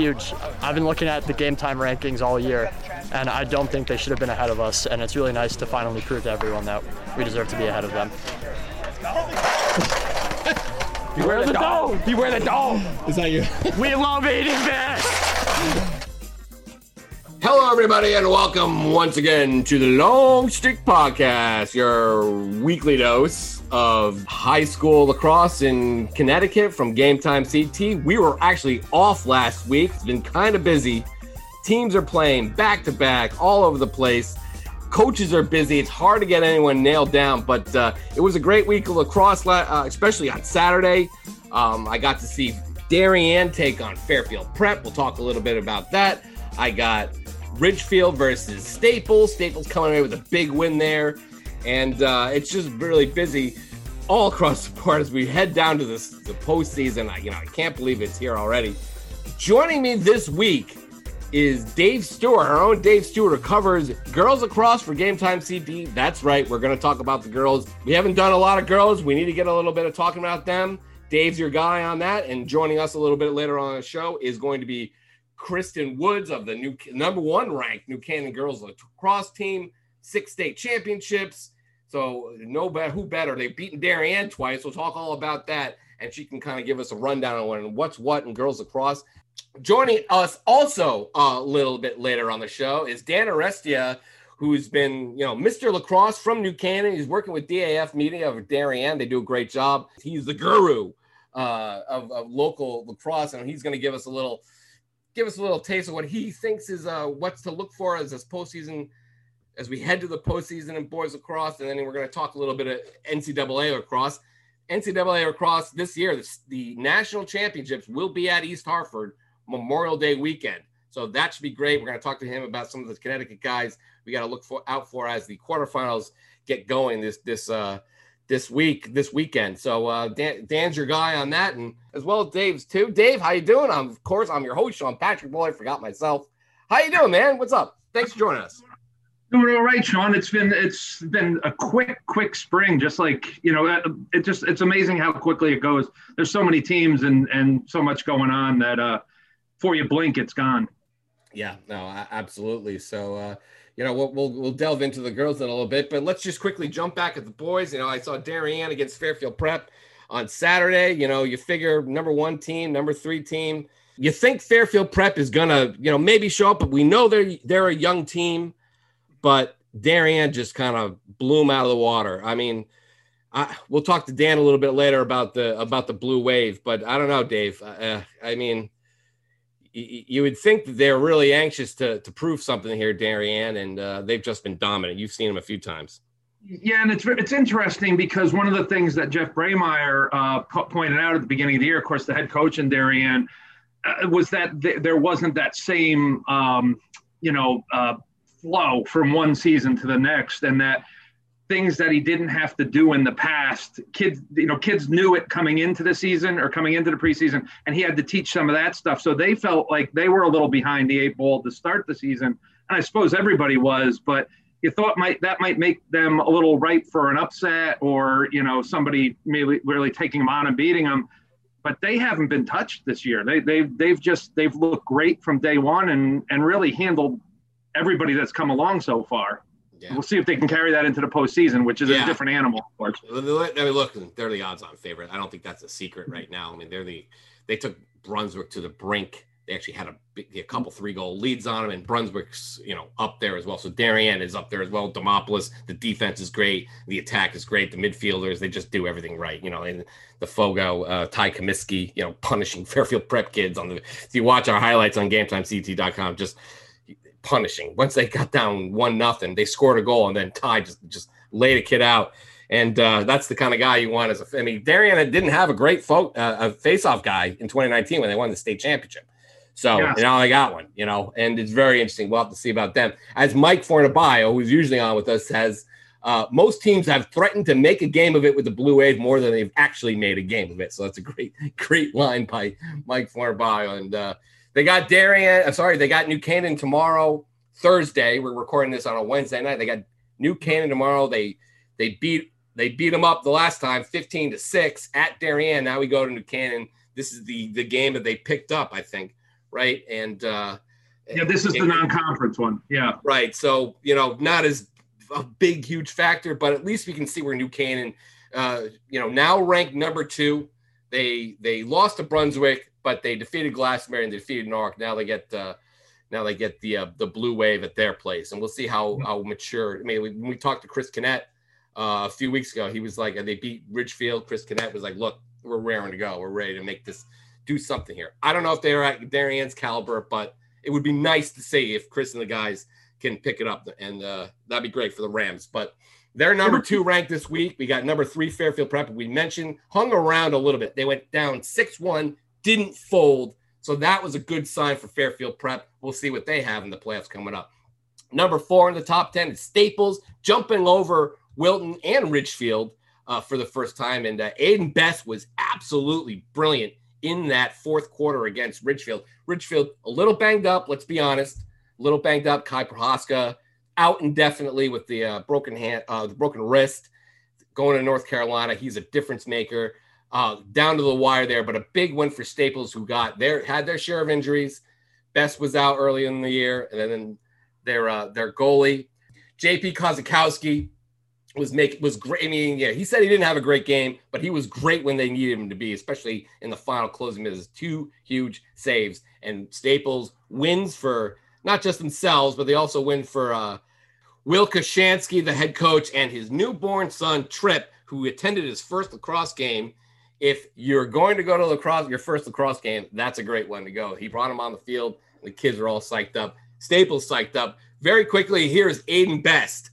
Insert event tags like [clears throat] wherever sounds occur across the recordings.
This is huge. I've been looking at the game time rankings all year, and I don't think they should have been ahead of us. And it's really nice to finally prove to everyone that we deserve to be ahead of them. [laughs] Beware the dog. Beware the dog. Is that you? [laughs] We love eating fish. Hello, everybody, and welcome once again to the Long Stick Podcast, your weekly dose of high school lacrosse in Connecticut from Game Time CT. We were actually off last week. It's been kind of busy. Teams are playing back to back all over the place. Coaches are busy. It's hard to get anyone nailed down, but uh, it was a great week of lacrosse, uh, especially on Saturday. Um, I got to see Darien take on Fairfield Prep. We'll talk a little bit about that. I got Ridgefield versus Staples. Staples coming away with a big win there. And uh, it's just really busy all across the board as we head down to this, the postseason. I, you know, I can't believe it's here already. Joining me this week is Dave Stewart, our own Dave Stewart, who covers girls lacrosse for Game Time CT. That's right, we're going to talk about the girls. We haven't done a lot of girls. We need to get a little bit of talking about them. Dave's your guy on that, and joining us a little bit later on the show is going to be Kristen Woods of the new number one ranked New Canaan girls lacrosse team, six state championships. So no better who better. They've beaten Darien twice. We'll talk all about that, and she can kind of give us a rundown on what's what and girls lacrosse. Joining us also a little bit later on the show is Dan Arestia, who's been, you know, Mr. Lacrosse from New Canaan. He's working with DAF Media of Darien. They do a great job. He's the guru uh, of, of local lacrosse, and he's going to give us a little, give us a little taste of what he thinks is uh, what's to look for as this postseason, as we head to the postseason in boys lacrosse, and then we're going to talk a little bit of NCAA lacrosse. NCAA lacrosse this year, the, the national championships will be at East Hartford Memorial Day weekend. So that should be great. We're going to talk to him about some of the Connecticut guys we got to look for out for as the quarterfinals get going this this uh this week this weekend. So uh Dan, Dan's your guy on that, and as well Dave's too. Dave, how you doing? I'm of course I'm your host, Sean Patrick Boy. Forgot myself. How you doing, man? What's up? Thanks for joining us. Doing all right, Sean. It's been it's been a quick, quick spring. Just like you know, it just it's amazing how quickly it goes. There's so many teams and and so much going on that uh before you blink, it's gone. Yeah, no, absolutely. So, uh, you know, we'll, we'll, we'll delve into the girls in a little bit, but let's just quickly jump back at the boys. You know, I saw Darien against Fairfield Prep on Saturday. You know, you figure number one team, number three team. You think Fairfield Prep is gonna, you know, maybe show up, but we know they're they're a young team, but Darien just kind of blew him out of the water. I mean, I, we'll talk to Dan a little bit later about the about the blue wave, but I don't know, Dave. Uh, I mean you would think that they're really anxious to to prove something here, Darien, and uh, they've just been dominant. You've seen them a few times. Yeah, and it's it's interesting because one of the things that Jeff Brameier uh, pointed out at the beginning of the year, of course, the head coach in Darien, uh, was that th- there wasn't that same, um, you know, uh, flow from one season to the next, and that things that he didn't have to do in the past. Kids, you know, kids knew it coming into the season or coming into the preseason, and he had to teach some of that stuff. So they felt like they were a little behind the eight ball to start the season, and I suppose everybody was. But you thought might that might make them a little ripe for an upset, or you know, somebody maybe really taking them on and beating them. But they haven't been touched this year. They they've they've just they've looked great from day one and and really handled everybody that's come along so far. Yeah. We'll see if they can carry that into the postseason, which is yeah. a different animal. I mean, look, they're the odds-on favorite. I don't think that's a secret right now. I mean, they're the they took Brunswick to the brink. They actually had a, a couple three goal leads on them, and Brunswick's you know up there as well. So Darien is up there as well. Demopolis, the defense is great, the attack is great. The midfielders they just do everything right. You know, and the Fogo, uh, Ty Comiskey, you know, punishing [laughs] Fairfield Prep kids on the. If you watch our highlights on GameTimeCT.com, just punishing. Once they got down one nothing, they scored a goal and then Ty just just laid a kid out. And uh, that's the kind of guy you want as a. I mean, Darien didn't have a great fo- uh, a face-off guy in 2019 when they won the state championship. So now they got one, you know, and it's very interesting. We'll have to see about them. As Mike Fornabio, who's usually on with us, says uh, most teams have threatened to make a game of it with the Blue Wave more than they've actually made a game of it. So that's a great, [laughs] great line by Mike Fornabio. And uh, they got Darien. I'm sorry, they got New Canaan tomorrow, Thursday. We're recording this on a Wednesday night. They got New Canaan tomorrow. They they beat they beat them up the last time, 15 to six at Darien. Now we go to New Canaan. This is the the game that they picked up, I think, right? And uh, yeah, this is the non-conference one. Yeah, right. So you know, not as a big, huge factor, but at least we can see where New Canaan, uh, you know, now ranked number two. They they lost to Brunswick, but they defeated Glassmere and they defeated Norwalk. Now they get uh, now they get the uh, the blue wave at their place, and we'll see how how mature. I mean, when we talked to Chris Kinnett uh, a few weeks ago, he was like, they beat Ridgefield. Chris Kinnett was like, look, we're raring to go. We're ready to make this do something here. I don't know if they're at Darien's caliber, but it would be nice to see if Chris and the guys can pick it up, and uh, that'd be great for the Rams. But they're number two ranked this week. We got number three Fairfield Prep. We mentioned hung around a little bit. They went down six one, didn't fold. So that was a good sign for Fairfield Prep. We'll see what they have in the playoffs coming up. Number four in the top 10 is Staples, jumping over Wilton and Ridgefield uh, for the first time. And uh, Aiden Best was absolutely brilliant in that fourth quarter against Ridgefield. Ridgefield, a little banged up, let's be honest, a little banged up. Kai Prohaska out indefinitely with the uh, broken hand, uh, the broken wrist. Going to North Carolina, he's a difference maker uh, down to the wire there, but a big win for Staples, who got their had their share of injuries. Best was out early in the year, and then their uh, their goalie, JP Kozakowski, was make was great. I mean, yeah, he said he didn't have a great game, but he was great when they needed him to be, especially in the final closing minutes. Two huge saves, and Staples wins for not just themselves, but they also win for uh, Will Koshansky, the head coach, and his newborn son Trip, who attended his first lacrosse game if you're going to go to lacrosse, your first lacrosse game, that's a great one to go. He brought him on the field. The kids are all psyched up. Staples psyched up. Very quickly, here's Aiden Best,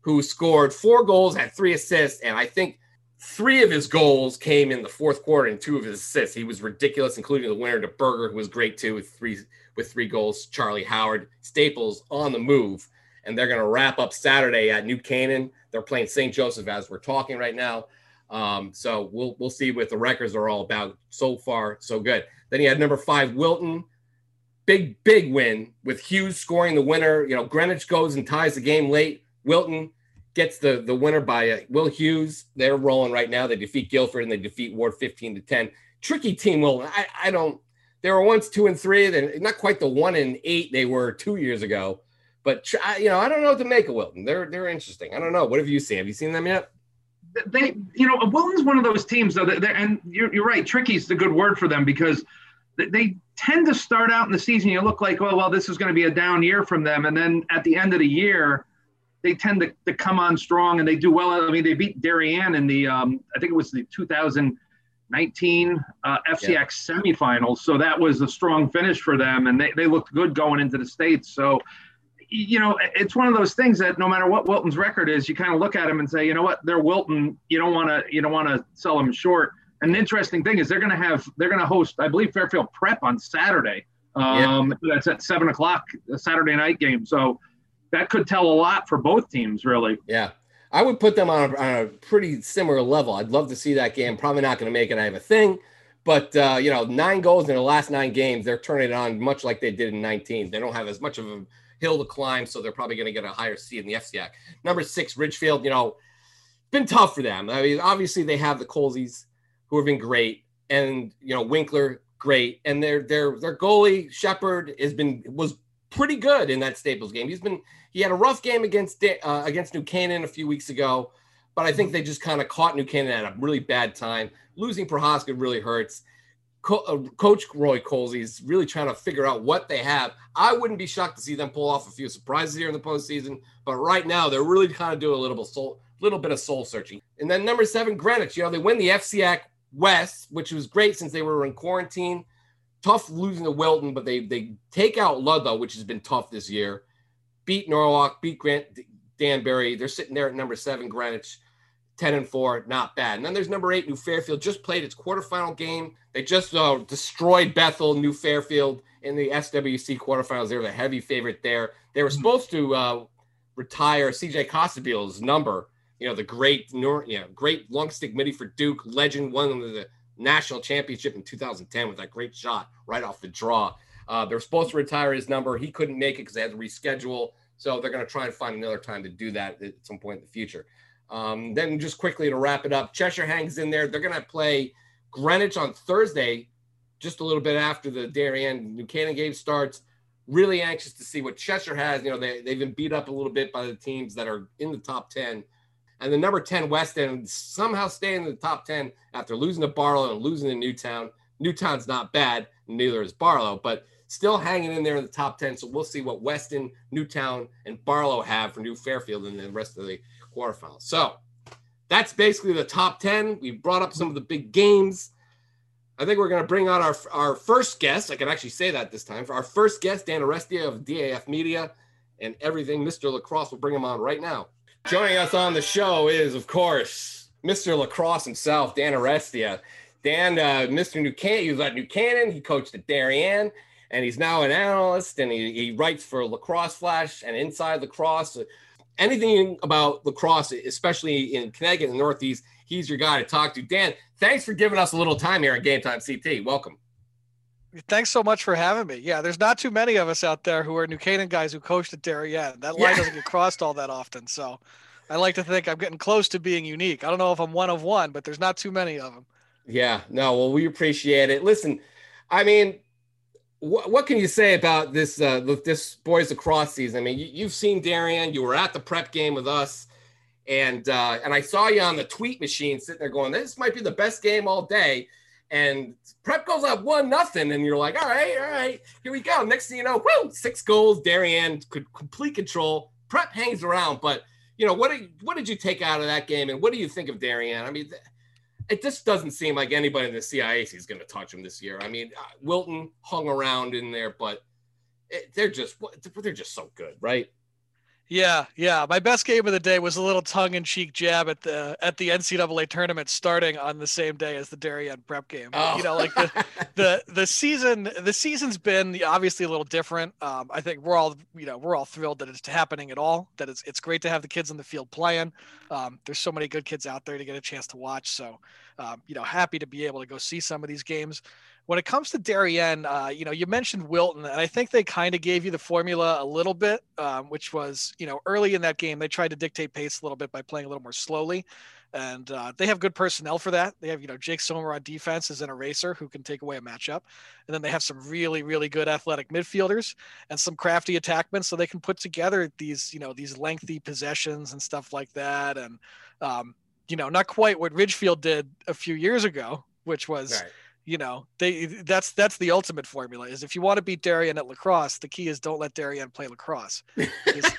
who scored four goals, had three assists, and I think three of his goals came in the fourth quarter and two of his assists. He was ridiculous, including the winner to Berger, who was great too with three with three goals. Charlie Howard, Staples on the move, and they're going to wrap up Saturday at New Canaan. They're playing St. Joseph as we're talking right now. Um, so we'll we'll see what the records are all about. So far, so good. Then he had number five, Wilton. Big, big win with Hughes scoring the winner. You know, Greenwich goes and ties the game late. Wilton gets the the winner by uh, Will Hughes. They're rolling right now. They defeat Guilford and they defeat Warde 15 to 10. Tricky team, Wilton. I, I don't. They were once two and three. Then not quite the one and eight they were two years ago. But you know, I don't know what to make of Wilton. They're they're interesting. I don't know. What have you seen? Have you seen them yet? they, you know, Wilton's one of those teams though, that, and you're, you're right. Tricky is the good word for them because they tend to start out in the season. You look like, oh, well, this is going to be a down year from them, and then at the end of the year, they tend to, to come on strong and they do well. I mean, they beat Darien in the, um, I think it was the 2019 uh, FCX yeah. semifinals. So that was a strong finish for them, and they, they looked good going into the states. So you know, it's one of those things that no matter what Wilton's record is, you kind of look at them and say, you know what, they're Wilton. You don't want to, you don't want to sell them short. And the interesting thing is they're going to have, they're going to host, I believe, Fairfield Prep on Saturday. Um, yeah. That's at seven o'clock, a Saturday night game. So that could tell a lot for both teams, really. Yeah. I would put them on a, on a pretty similar level. I'd love to see that game. Probably not going to make it. I have a thing. But uh, you know, nine goals in the last nine games, they're turning it on much like they did in 19. They don't have as much of a hill to climb, so they're probably going to get a higher seed in the FCIAC. Number six, Ridgefield, you know, been tough for them. I mean, obviously they have the Colseys who have been great, and you know Winkler great, and their their their goalie Shepard has been was pretty good in that Staples game. He's been he had a rough game against uh, against New Canaan a few weeks ago, but I think they just kind of caught New Canaan at a really bad time. Losing Prohaska really hurts. Co- uh, Coach Roy Colsey is really trying to figure out what they have. I wouldn't be shocked to see them pull off a few surprises here in the postseason, but right now they're really kind of doing a little soul, little bit of soul searching. And then number seven, Greenwich. You know they win the FCIAC West, which was great since they were in quarantine. Tough losing to Wilton, but they they take out Ludlowe, which has been tough this year. Beat Norwalk, beat Grant Danbury. They're sitting there at number seven, Greenwich. 10 and 4, not bad. And then there's number eight, New Fairfield, just played its quarterfinal game. They just uh, destroyed Bethel, New Fairfield in the SWC quarterfinals. They were the heavy favorite there. They were mm-hmm. supposed to uh, retire CJ Costabile's number, you know, the great, you know, great long stick midi for Duke, legend, won the national championship in 2010 with that great shot right off the draw. Uh, they're supposed to retire his number. He couldn't make it because they had to reschedule. So they're going to try and find another time to do that at some point in the future. Um, then just quickly to wrap it up, Cheshire hangs in there. They're going to play Greenwich on Thursday just a little bit after the Darien Canaan game starts. Really anxious to see what Cheshire has. You know, they, they've been beat up a little bit by the teams that are in the top 10. And the number 10 Weston somehow staying in the top 10 after losing to Barlow and losing to Newtown. Newtown's not bad, neither is Barlow, but still hanging in there in the top 10. So we'll see what Weston, Newtown, and Barlow have for New Fairfield and the rest of the quarterfinals. So that's basically the top 10. We brought up some of the big games. I think we're going to bring on our, our first guest. I can actually say that this time. For our first guest, Dan Arestia of DAF Media and everything Mr. Lacrosse. We'll bring him on right now. Joining us on the show is, of course, Mr. Lacrosse himself, Dan Arestia. Dan, uh, Mr. New Canaan, he was at New Canaan. He coached at Darien, and he's now an analyst, and he, he writes for Lacrosse Flash and Inside Lacrosse. Anything about lacrosse, especially in Connecticut and the Northeast, he's your guy to talk to. Dan, thanks for giving us a little time here at Game Time CT. Welcome. Thanks so much for having me. Yeah, there's not too many of us out there who are New Canaan guys who coached at Darien. That line yeah. doesn't get crossed all that often. So I like to think I'm getting close to being unique. I don't know if I'm one of one, but there's not too many of them. Yeah, no, well, we appreciate it. Listen, I mean, what, what can you say about this uh, this boys lacrosse season? I mean, you, have seen Darien. You were at the prep game with us, and uh, and I saw you on the tweet machine sitting there going, "This might be the best game all day." And prep goes up one nothing, and you're like, "All right, all right, here we go." Next thing you know, whoo, six goals. Darien could complete control. Prep hangs around, but you know what? Did, what did you take out of that game, and what do you think of Darien? I mean. Th- it just doesn't seem like anybody in the CIAC is going to touch him this year. I mean, uh, Wilton hung around in there, but it, they're just they're just so good, right? Yeah, yeah. My best game of the day was a little tongue-in-cheek jab at the at the NCAA tournament starting on the same day as the Darien prep game. Oh. You know, like the [laughs] the the season the season's been obviously a little different. Um, I think we're all you know we're all thrilled that it's happening at all. That it's it's great to have the kids in the field playing. Um, there's so many good kids out there to get a chance to watch. So, um, you know, happy to be able to go see some of these games when it comes to Darien, uh, you know, you mentioned Wilton, and I think they kind of gave you the formula a little bit, um, which was, you know, early in that game, they tried to dictate pace a little bit by playing a little more slowly. And uh, they have good personnel for that. They have, you know, Jake Sommer on defense as an eraser who can take away a matchup. And then they have some really, really good athletic midfielders and some crafty attackmen so they can put together these, you know, these lengthy possessions and stuff like that. And, um, you know, not quite what Ridgefield did a few years ago, which was. Right. you know they that's that's the ultimate formula is if you want to beat Darien at lacrosse the key is don't let Darien play lacrosse. [laughs] You just,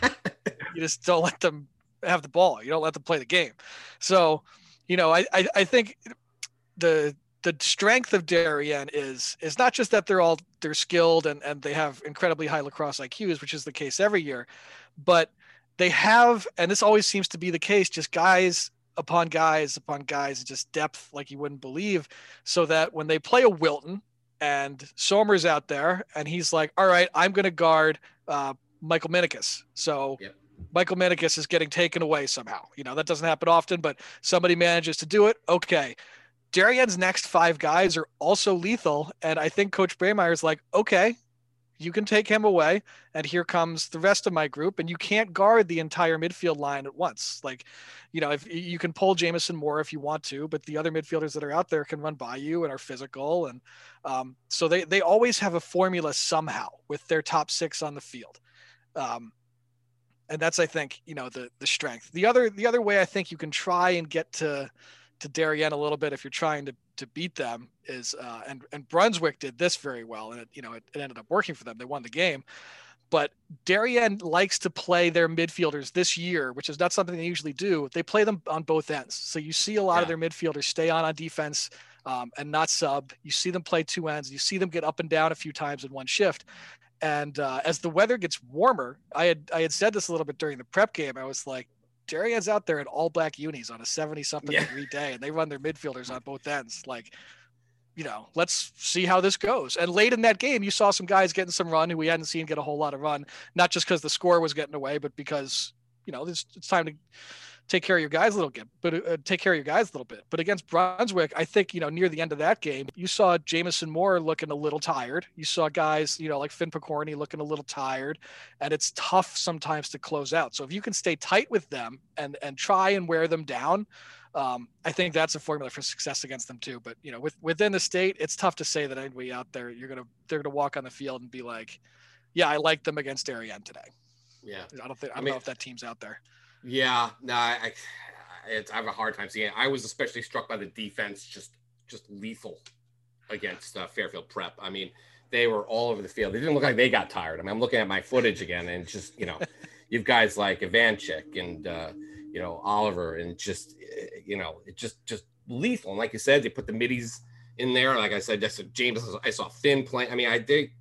you just don't let them have the ball. You don't let them play the game. So you know I, I i, think the the strength of Darien is is not just that they're all they're skilled and and they have incredibly high lacrosse IQs which is the case every year but they have and this always seems to be the case just guys upon guys upon guys, just depth like you wouldn't believe. So that when they play a Wilton and Sommer's out there and he's like, all right, I'm going to guard uh, Michael Minikis. So yep. Michael Minikis is getting taken away somehow. You know, that doesn't happen often, but somebody manages to do it. Okay. Darien's next five guys are also lethal. And I think Coach is like, okay, you can take him away and here comes the rest of my group and you can't guard the entire midfield line at once. Like you know if you can pull Jamison Moore if you want to but the other midfielders that are out there can run by you and are physical and um, so they they always have a formula somehow with their top six on the field. Um, and that's i think you know the the strength. The other the other way i think you can try and get to to Darien a little bit if you're trying to to beat them is uh, and and Brunswick did this very well and it you know it, it ended up working for them. They won the game. But Darien likes to play their midfielders this year which is not something they usually do. They play them on both ends. So you see a lot yeah. of their midfielders stay on on defense um, and not sub. You see them play two ends. You see them get up and down a few times in one shift. And uh, as the weather gets warmer i had i had said this a little bit during the prep game. I was like Darien's out there in all black unis on a 70 something yeah. degree day and they run their midfielders on both ends. Like, you know, let's see how this goes. And late in that game, you saw some guys getting some run who we hadn't seen get a whole lot of run, not just because the score was getting away, but because, you know, it's, it's time to take care of your guys a little bit, but uh, take care of your guys a little bit. But against Brunswick, I think you know near the end of that game, you saw Jamison Moore looking a little tired. You saw guys, you know, like Finn Picorni looking a little tired, and it's tough sometimes to close out. So if you can stay tight with them and and try and wear them down, um, I think that's a formula for success against them too. But you know, with within the state, it's tough to say that anybody out there you're gonna they're gonna walk on the field and be like, yeah, I like them against Darien today. Yeah, I don't think I, I mean, know if that team's out there. Yeah, no, I, I, I have a hard time seeing it. I was especially struck by the defense, just just lethal against uh, Fairfield Prep. I mean, they were all over the field. They didn't look like they got tired. I mean, I'm looking at my footage again, and just you know, [laughs] you've guys like Ivanchik and uh, you know Oliver, and just you know, it just just lethal. And like you said, they put the middies in there. Like I said, just James. I saw Finn playing. I mean, I did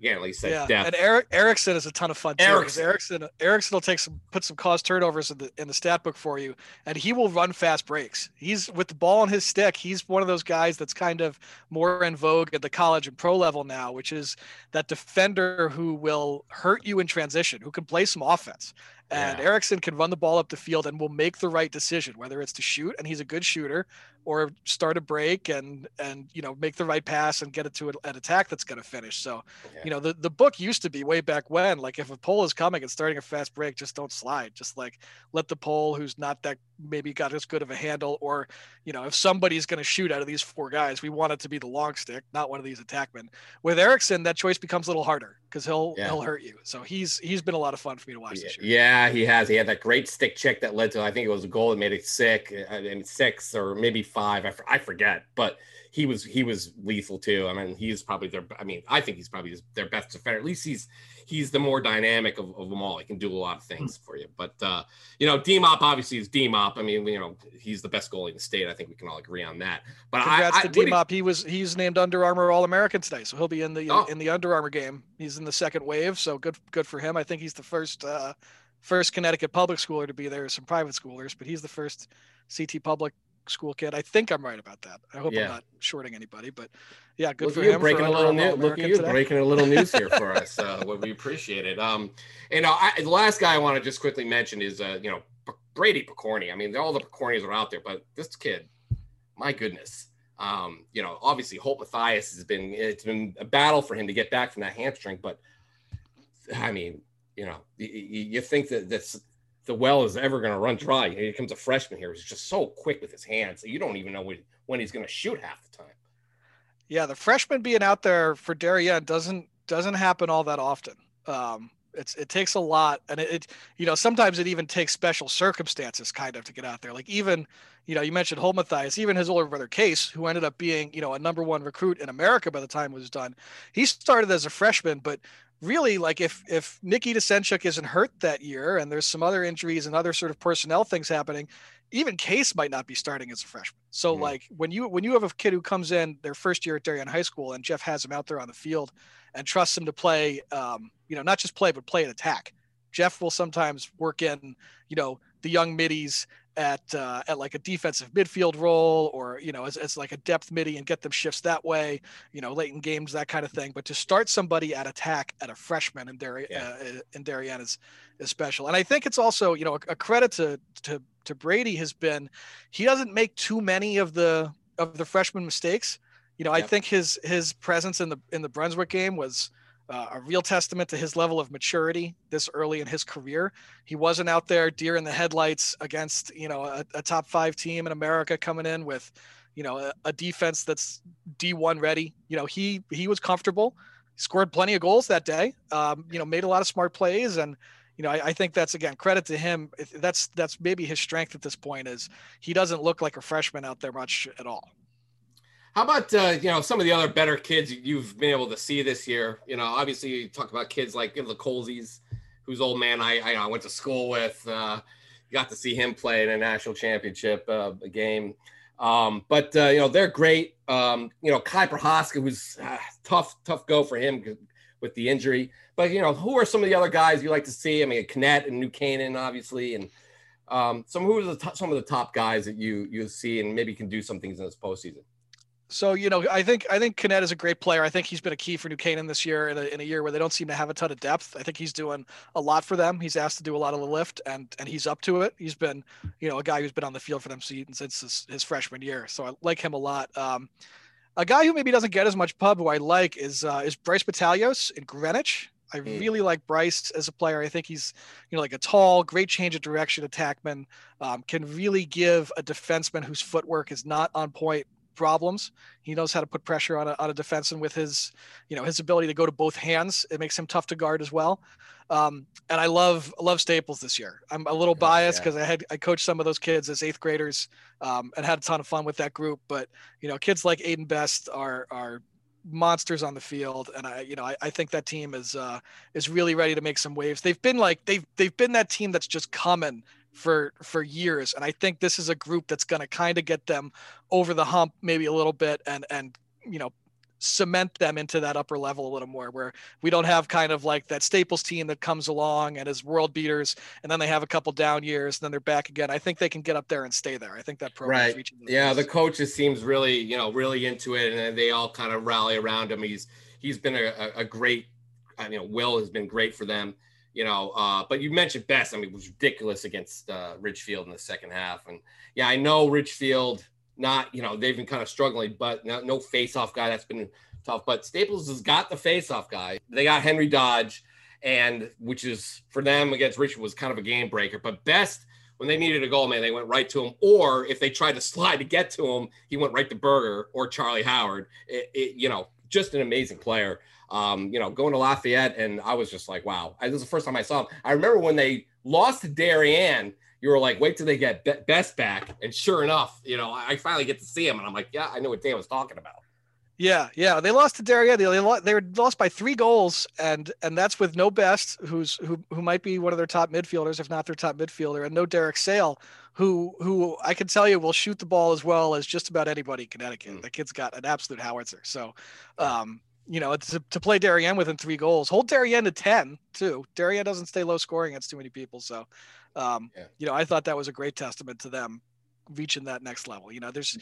again, like you said, yeah. Death. And Eric Erickson is a ton of fun too. Erickson. Erickson Erickson will take some put some cause turnovers in the in the stat book for you, and he will run fast breaks. He's with the ball on his stick. He's one of those guys that's kind of more in vogue at the college and pro level now, which is that defender who will hurt you in transition, who can play some offense. And yeah. Erickson can run the ball up the field and will make the right decision, whether it's to shoot, and he's a good shooter, or start a break and and you know make the right pass and get it to an attack that's going to finish. So, yeah. you know, the the book used to be way back when, like if a pole is coming and starting a fast break, just don't slide. Just like let the pole who's not that maybe got as good of a handle, or you know, if somebody's going to shoot out of these four guys, we want it to be the long stick, not one of these attackmen. With Erickson, that choice becomes a little harder because he'll yeah. he'll hurt you. So he's he's been a lot of fun for me to watch yeah, this year. Yeah, he has. He had that great stick check that led to I think it was a goal that made it sick uh, and six or maybe five. I, I forget, but he was he was lethal too. I mean, he's probably their. I mean, I think he's probably their best defender. At least he's he's the more dynamic of, of them all. He can do a lot of things for you. But uh, you know, D-Mop obviously is D-Mop. I mean, you know, he's the best goalie in the state. I think we can all agree on that. But congrats I, to D-Mop. He, he, was he's named Under Armour All American today, so he'll be in the oh. in the Under Armour game. He's in the second wave, so good good for him. I think he's the first uh, first Connecticut public schooler to be there. Some private schoolers, but he's the first CT public school kid. I think I'm right about that. I hope yeah. I'm not shorting anybody, but yeah, good look for him. Breaking a little news. Look at you today. breaking a little news here for us. Uh, [laughs] what we appreciate it. Um, and uh, I, the last guy I want to just quickly mention is uh, you know Brady Picorni. I mean, all the Picornis are out there, but this kid, my goodness. Um, you know, obviously Holt Matthias has been it's been a battle for him to get back from that hamstring, but I mean, you know, you, you think that that's the well is ever going to run dry. He comes a freshman here. He's just so quick with his hands. You don't even know when, when he's going to shoot half the time. Yeah, the freshman being out there for Darien doesn't doesn't happen all that often. Um, it's it takes a lot, and it, it, you know sometimes it even takes special circumstances kind of to get out there. Like even you know you mentioned Holt Matthias, even his older brother Case, who ended up being you know a number one recruit in America by the time it was done. He started as a freshman, but really like if if Nikita Senchuk isn't hurt that year and there's some other injuries and other sort of personnel things happening, even Case might not be starting as a freshman. So mm-hmm. like when you when you have a kid who comes in their first year at Darien High School and Jeff has him out there on the field and trusts him to play, um, you know, not just play but play an attack. Jeff will sometimes work in, you know, the young middies at uh, at like a defensive midfield role or you know as, as like a depth midi and get them shifts that way you know late in games that kind of thing. But to start somebody at attack at a freshman in Darien yeah. uh, in Darien is is special. And I think it's also you know a, a, credit to to to Brady has been he doesn't make too many of the of the freshman mistakes. You know I think his his presence in the in the Brunswick game was uh, a real testament to his level of maturity this early in his career. He wasn't out there deer in the headlights against you know a, a top five team in America coming in with you know a, a, defense that's D1 ready. You know he he was comfortable, scored plenty of goals that day. Um, you know made a lot of smart plays and. You know, I, I think that's again credit to him. That's that's maybe his strength at this point is he doesn't look like a freshman out there much at all. How about uh, you know some of the other better kids you've been able to see this year? You know, obviously you talk about kids like the Colseys, whose old man I, I, I went to school with. Uh, got to see him play in a national championship uh, game. Um, but uh, you know they're great. Um, you know Kai Prohaska was uh, tough, tough go for him with the injury. But you know who are some of the other guys you like to see? I mean, Knet and New Canaan, obviously, and um, some who are the some of the top guys that you you see and maybe can do some things in this postseason so you know, I think I think Knet is a great player. I think he's been a key for New Canaan this year in a, in a year where they don't seem to have a ton of depth. I think he's doing a lot for them. He's asked to do a lot of the lift, and and he's up to it. He's been, you know, a guy who's been on the field for them since his, his freshman year. So I like him a lot. Um, a guy who maybe doesn't get as much pub who I like is uh, is Bryce Batalios in Greenwich. I mm. really like Bryce as a player. I think he's, you know, like a tall, great change of direction attackman. Um, can really give a defenseman whose footwork is not on point problems. He knows how to put pressure on a, on a defenseman with his, you know, his ability to go to both hands. It makes him tough to guard as well. Um, and I love love Staples this year. I'm a little biased because yeah. I had I coached some of those kids as eighth graders um, and had a ton of fun with that group. But you know, kids like Aiden Best are are monsters on the field, and I, you know, I, I think that team is uh, is really ready to make some waves. They've been like they've they've been that team that's just coming for for years, and I think this is a group that's going to kind of get them over the hump, maybe a little bit, and and you know cement them into that upper level a little more where we don't have kind of like that staples team that comes along and is world beaters and then they have a couple down years and then they're back again. I think they can get up there and stay there. I think that program right. yeah the coach just seems really you know really into it and they all kind of rally around him. He's he's been a, a great i mean will has been great for them you know uh, but you mentioned best i mean it was ridiculous against uh, ridgefield in the second half and yeah i know ridgefield not, you know, they've been kind of struggling, but no, no face-off guy. That's been tough. But Staples has got the face-off guy. They got Henry Dodge, and which is for them against Richard was kind of a game breaker. But best when they needed a goal, man, they went right to him. Or if they tried to slide to get to him, he went right to Berger or Charlie Howard. It, it, you know, just an amazing player. Um, you know, going to Lafayette, and I was just like, wow. I, this is the first time I saw him. I remember when they lost to Darien you were like, wait till they get Best back. And sure enough, you know, I finally get to see him. And I'm like, yeah, I know what Dan was talking about. Yeah, yeah, they lost to Darien. They, lost, they were lost by three goals, and and that's with no Best, who's who who might be one of their top midfielders, if not their top midfielder, and no Derek Sale, who who I can tell you will shoot the ball as well as just about anybody in Connecticut. Mm. The kid's got an absolute howitzer. So, um, you know, to, to play Darien within three goals, hold Darien to ten too. Darien doesn't stay low scoring against too many people, so um, yeah. You know, I thought that was a great testament to them reaching that next level. You know, there's,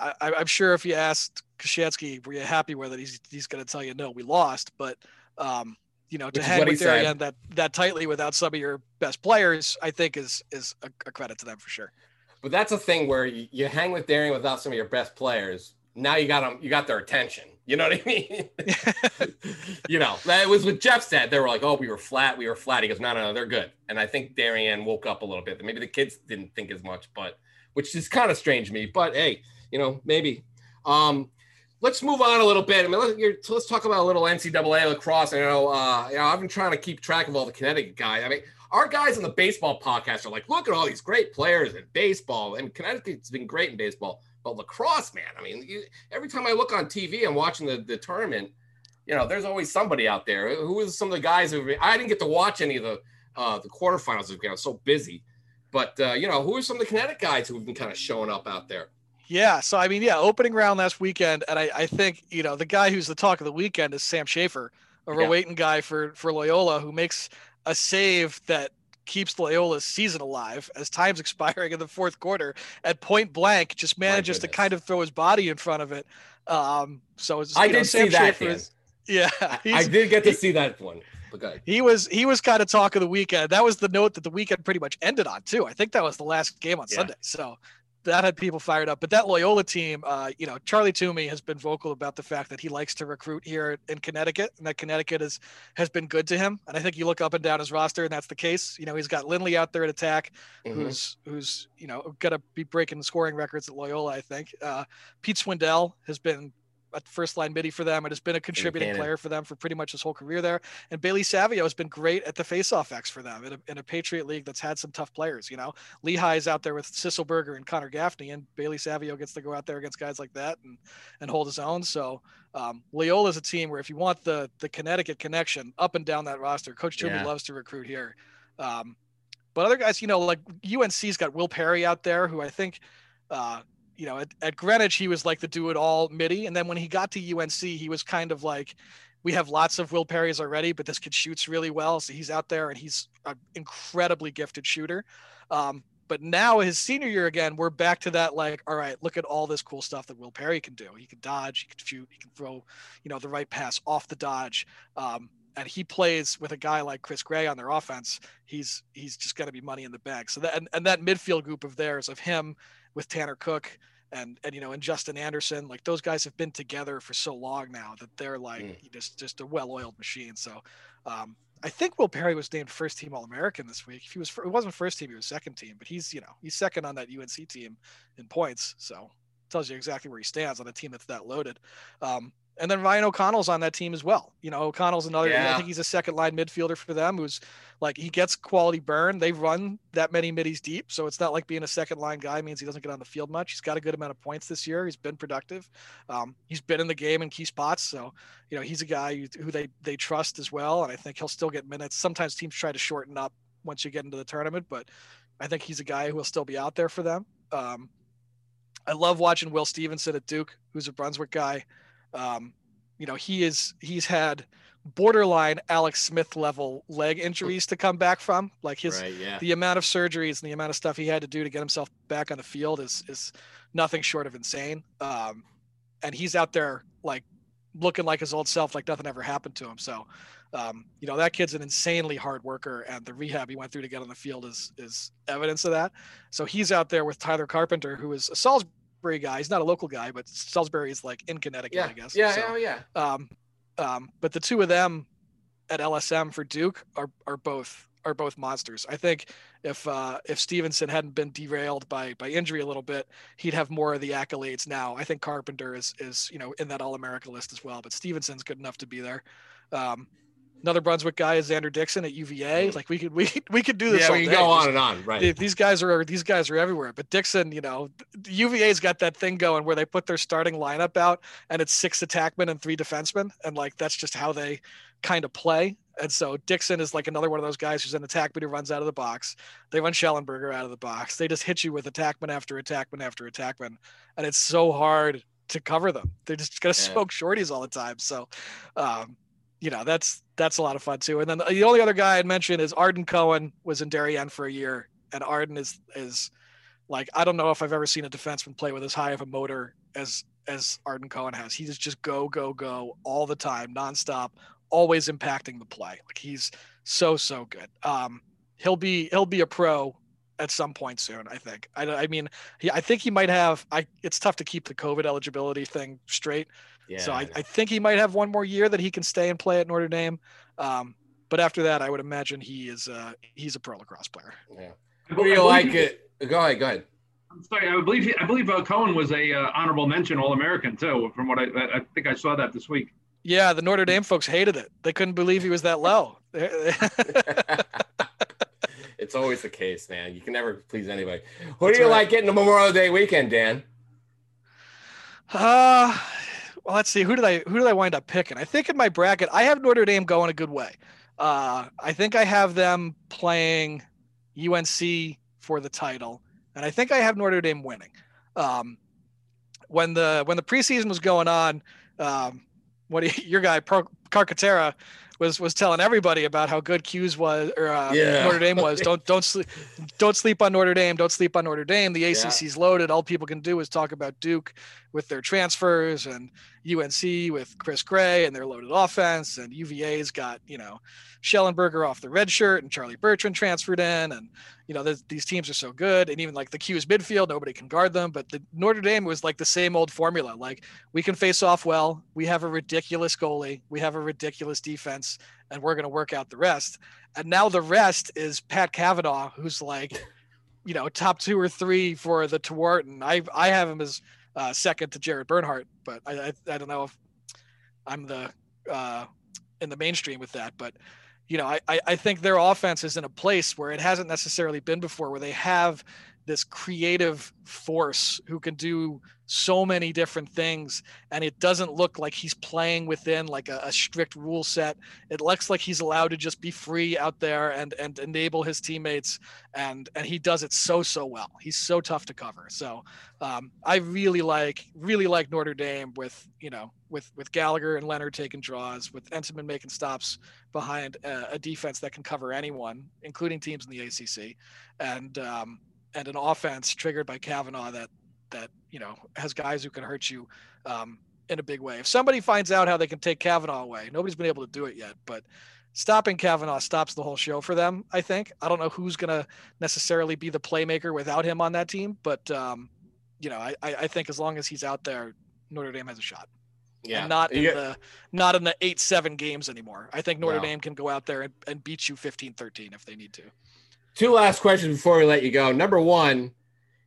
I, am sure if you asked Koshansky, were you happy with it? He's he's going to tell you no, we lost. But um, you know, to hang with Darien that that tightly without some of your best players, I think is is a, a credit to them for sure. But that's a thing where you, you hang with Darien without some of your best players. Now you got them, you got their attention. You know what I mean? [laughs] you know, that was what Jeff said. They were like, "Oh, we were flat. We were flat." He goes, "No, no, no, they're good." And I think Darien woke up a little bit. Maybe the kids didn't think as much, but which is kind of strange to me. But hey, you know, maybe. Um, let's move on a little bit. I mean, let's, let's talk about a little NCAA lacrosse. I know, uh, you know, I've been trying to keep track of all the Connecticut guys. I mean, our guys on the baseball podcast are like, look at all these great players in baseball, and Connecticut's been great in baseball. But lacrosse, man, I mean, you, every time I look on TV, I'm watching the, the tournament. You know, there's always somebody out there. Who is some of the guys who I didn't get to watch any of the uh, the quarterfinals because I was so busy. But uh, you know, who are some of the Connecticut guys who've been kind of showing up out there? Yeah, so I mean, yeah, opening round last weekend, and I, I think you know the guy who's the talk of the weekend is Sam Schaefer, a yeah. Rowayton guy for for Loyola, who makes a save that keeps Loyola's season alive as time's [laughs] expiring in the fourth quarter at point blank, just manages to kind of throw his body in front of it. Um, so it's, I did know, see that. Is, yeah, [laughs] I did get to he, see that one. Okay. He was he was kind of talk of the weekend. That was the note that the weekend pretty much ended on too. I think that was the last game on yeah. Sunday. So that had people fired up. But that Loyola team, uh, you know, Charlie Toomey has been vocal about the fact that he likes to recruit here in Connecticut, and that Connecticut is has been good to him. And I think you look up and down his roster, and that's the case. You know, he's got Lindley out there at attack, mm-hmm. who's who's you know going to be breaking scoring records at Loyola. I think uh, Pete Swindell has been a first line midi for them and has been a contributing player for them for pretty much his whole career there. And Bailey Savio has been great at the faceoff X for them in a, in a Patriot league that's had some tough players. You know, Lehigh is out there with Cecil Berger and Connor Gaffney, and Bailey Savio gets to go out there against guys like that and and hold his own. So um, Loyola is a team where if you want the the Connecticut connection up and down that roster, Coach Toomey yeah. loves to recruit here. Um, but other guys, you know, like UNC's got Will Perry out there, who I think uh, you know, at, at Greenwich, he was like the do it all midi. And then when he got to UNC, he was kind of like, we have lots of Will Perrys already, but this kid shoots really well. So he's out there and he's an incredibly gifted shooter. Um, but now his senior year again, we're back to that like, all right, look at all this cool stuff that Will Perry can do. He can dodge, he can shoot, he can throw, you know, the right pass off the dodge. Um, and he plays with a guy like Chris Gray on their offense. He's he's just going to be money in the bag. So that and, and that midfield group of theirs of him with Tanner Cook and and you know and Justin Anderson like those guys have been together for so long now that they're like mm. just just a well-oiled machine. So um, I think Will Perry was named first team All American this week. If he was, it wasn't first team, he was second team, but he's, you know, he's second on that UNC team in points. So tells you exactly where he stands on a team that's that loaded. Um, and then Ryan O'Connell's on that team as well. You know, O'Connell's another. Yeah. I think he's a second line midfielder for them. Who's like he gets quality burn. They run that many middies deep, so it's not like being a second line guy means he doesn't get on the field much. He's got a good amount of points this year. He's been productive. Um, he's been in the game in key spots, so you know he's a guy who, who they they trust as well. And I think he'll still get minutes. Sometimes teams try to shorten up once you get into the tournament, but I think he's a guy who will still be out there for them. Um, I love watching Will Stevenson at Duke, who's a Brunswick guy. Um, you know, he is he's had borderline Alex Smith level leg injuries to come back from. Like his right, yeah. the amount of surgeries and the amount of stuff he had to do to get himself back on the field is is nothing short of insane. Um, and he's out there like looking like his old self, like nothing ever happened to him. So, um, you know, that kid's an insanely hard worker, and the rehab he went through to get on the field is is evidence of that. So he's out there with Tyler Carpenter, who is a Salisbury Salisbury guy. He's not a local guy, but Salisbury is like in Connecticut, yeah. I guess. Yeah, so, oh, yeah. Um, um, but the two of them at LSM for Duke are are both are both monsters. I think if uh, if Stevenson hadn't been derailed by by injury a little bit, he'd have more of the accolades now. I think Carpenter is is you know in that All America list as well, but Stevenson's good enough to be there. Um, Another Brunswick guy is Xander Dixon at UVA. Like we could we we could do this. Yeah, we can go on and on. Right. These guys are these guys are everywhere. But Dixon, you know, UVA's got that thing going where they put their starting lineup out and it's six attackmen and three defensemen, and like that's just how they kind of play. And so Dixon is like another one of those guys who's an attackman who runs out of the box. They run Shellenberger out of the box. They just hit you with attackman after attackman after attackman, and it's so hard to cover them. They're just gonna yeah. smoke shorties all the time. So, um, you know that's that's a lot of fun too. And then the only other guy I'd mention is Arden Cohen was in Darien for a year, and Arden is is like I don't know if I've ever seen a defenseman play with as high of a motor as as Arden Cohen has. He's just go go go all the time, nonstop, always impacting the play. Like he's so so good. Um, he'll be he'll be a pro at some point soon. I think. I, I mean, he, I think he might have. I. It's tough to keep the COVID eligibility thing straight yeah. So I, I think he might have one more year that he can stay and play at Notre Dame. Um, but after that, I would imagine he is uh, he's a pro lacrosse player. Yeah. Who do you like it? Go ahead. Go ahead. I'm sorry. I believe he, I believe uh, Cohen was a uh, honorable mention All American too. From what I I think I saw that this week. Yeah, the Notre Dame folks hated it. They couldn't believe he was that low. [laughs] [laughs] it's always the case, man. You can never please anybody. Who That's do you right. like getting the Memorial Day weekend, Dan? Uh well, let's see. Who did I who did I wind up picking? I think in my bracket, I have Notre Dame going a good way. Uh, I think I have them playing UNC for the title, and I think I have Notre Dame winning. Um, when the when the preseason was going on, um, what [laughs] your guy Carcaterra was was telling everybody about how good Q's was or uh, yeah. Notre Dame was. Don't don't sleep don't sleep on Notre Dame. Don't sleep on Notre Dame. The ACC's yeah. loaded. All people can do is talk about Duke with their transfers and UNC with Chris Gray and their loaded offense and UVA's got you know Shellenberger off the red shirt and Charlie Bertrand transferred in and you know these teams are so good and even like the Q's midfield nobody can guard them but the Notre Dame was like the same old formula like we can face off well we have a ridiculous goalie we have a ridiculous defense and we're going to work out the rest. And now the rest is Pat Kavanagh who's like you know top two or three for the Tewaaraton I I have him as uh, second to Jared Bernhardt but I, I I don't know if I'm the uh, in the mainstream with that but you know, I, I think their offense is in a place where it hasn't necessarily been before, where they have this creative force who can do so many different things and it doesn't look like he's playing within like a, a, strict rule set. It looks like he's allowed to just be free out there and and enable his teammates and and he does it so so well. He's so tough to cover. So um, i really like really like notre dame with you know with with gallagher and leonard taking draws with Entenmann making stops behind a, a defense that can cover anyone including teams in the acc and um, and an offense triggered by Kavanagh that that you know has guys who can hurt you um, in a big way. If somebody finds out how they can take Kavanagh away, nobody's been able to do it yet, but stopping Kavanagh stops the whole show for them. I think. I don't know who's gonna necessarily be the playmaker without him on that team, but um, you know, I, I think as long as he's out there, Notre Dame has a shot. Yeah. And not in You- the not in the eight seven games anymore. I think Notre No. Dame can go out there and, and beat you 15-13 if they need to. Two last questions before we let you go. Number one,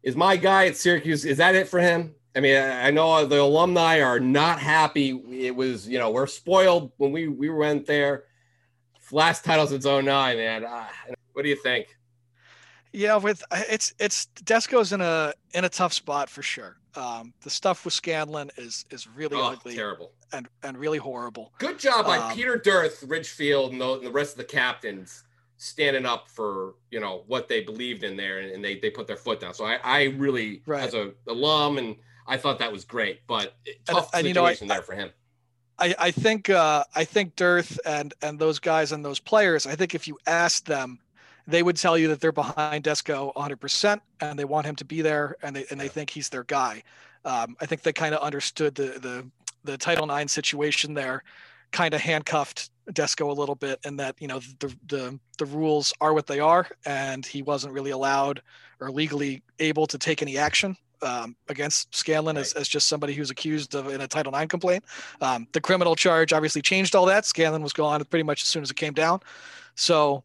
is my guy at Syracuse, is that it for him? I mean, I know the alumni are not happy. It was, you know, we're spoiled when we, we went there. Last title since 09, man. Uh, what do you think? Yeah, with it's it's Desko's in a in a tough spot for sure. Um, the stuff with Scanlan is is really Oh, ugly terrible. and and really horrible. Good job by Um, Peter Dearth, Ridgefield, and the, and the rest of the captains standing up for you know what they believed in there, and, and they they put their foot down. So I I really Right. as a alum and I thought that was great, but it- And- tough and, you know, I- situation there for him. I, I think uh, I think Dearth and and those guys and those players. I think if you asked them, they would tell you that they're behind Desko 100 percent and they want him to be there and they and they Yeah. think he's their guy. Um, I think they kind of understood the the the Title IX situation there, kind of handcuffed Desko a little bit, and that you know the the the rules are what they are, and he wasn't really allowed or legally able to take any action um, against Scanlan as, as just somebody who's accused of in a Title IX complaint. Um, the criminal charge obviously changed all that. Scanlan was gone pretty much as soon as it came down. So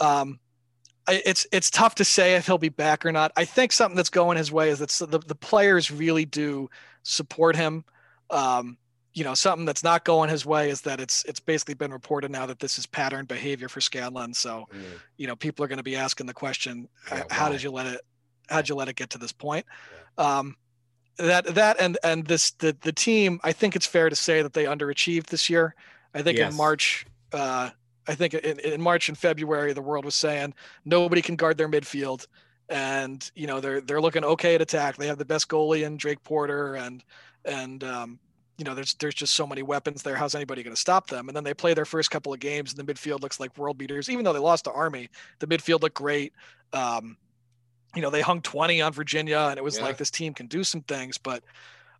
um, I, it's it's tough to say if he'll be back or not. I think something that's going his way is that the, the players really do support him. Um, you know, something that's not going his way is that it's it's basically been reported now that this is pattern behavior for Scanlan. So Mm. you know, people are going to be asking the question, Yeah, how did you let it? How'd you let it get to this point? Um, that that and and this the the team. I think it's fair to say that they underachieved this year. I think Yes. in March, uh, I think in, in March and February, the world was saying nobody can guard their midfield, and you know they're they're looking okay at attack. They have the best goalie in Drake Porter, and and um, you know there's there's just so many weapons there. How's anybody going to stop them? And then they play their first couple of games, and the midfield looks like world beaters. Even though they lost to Army, the midfield looked great. Um, you know they hung 20 on Virginia, and it was Yeah. like this team can do some things. But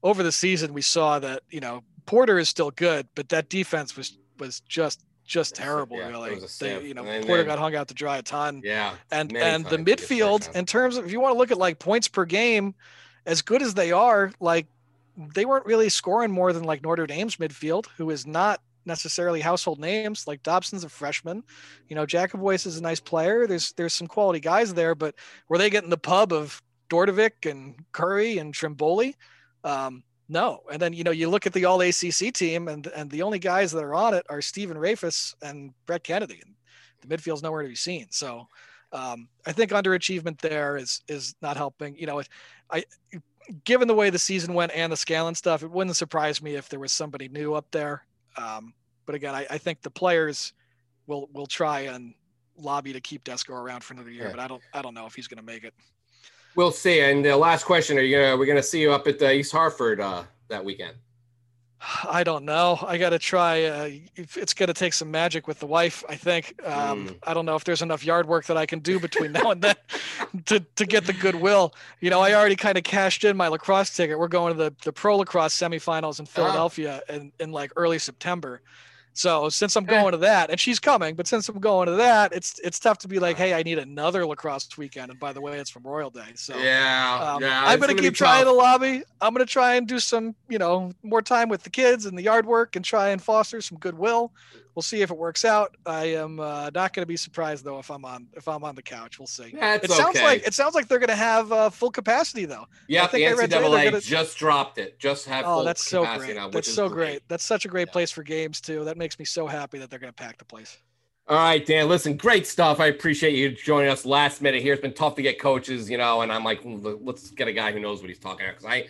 over the season, we saw that you know Porter is still good, but that defense was was just just terrible. Yeah, really, they, you know And Porter got hung out to dry a ton Yeah. and and the midfield in terms of if you want to look at like points per game as good as they are like they weren't really scoring more than like Notre Dame's midfield who is not necessarily household names. Like Dobson's a freshman. You know Jacobois is a nice player. There's there's some quality guys there but were they getting the pub of Dordevic and Curry and Trimboli um no. And then you know you look at the all ACC team and and the only guys that are on it are Stephen Rehfuss and Brett Kennedy and the midfield's nowhere to be seen. So um, I think underachievement there is is not helping. You know, it, I given the way the season went and the Scanlan stuff, it wouldn't surprise me if there was somebody new up there. Um, but again, I, I think the players will will try and lobby to keep Desko around for another year. Yeah. But I don't I don't know if he's going to make it. We'll see. And the last question: Are you gonna we're gonna see you up at uh, East Hartford uh, that weekend? I don't know. I got to try. Uh, it's going to take some magic with the wife. I think. Um, Mm. I don't know if there's enough yard work that I can do between now and then [laughs] [laughs] to to get the goodwill. You know, I already kind of cashed in my lacrosse ticket. We're going to the the pro lacrosse semifinals in Philadelphia in in like early September. So since I'm Eh. going to that, and she's coming, but since I'm going to that, it's it's tough to be like, hey, I need another lacrosse weekend. And by the way, it's Memorial Day. So yeah, um, yeah. I'm it's gonna keep trying to lobby. I'm gonna try and do some, you know, more time with the kids and the yard work and try and foster some goodwill. We'll see if it works out. I am uh, not gonna be surprised though if I'm on if I'm on the couch. We'll see. That's it sounds okay. like it sounds like they're gonna have uh, full capacity though. Yeah, I think the NCAA gonna- just dropped it. Just have Oh, full that's so capacity great. now, which That's so great. That's such a great Yeah. place for games too. That makes me so happy that they're gonna pack the place. All right, Dan. Listen, great stuff. I appreciate you joining us last minute here. It's been tough to get coaches, you know, and I'm like, "Mm, let's get a guy who knows what he's talking about. Because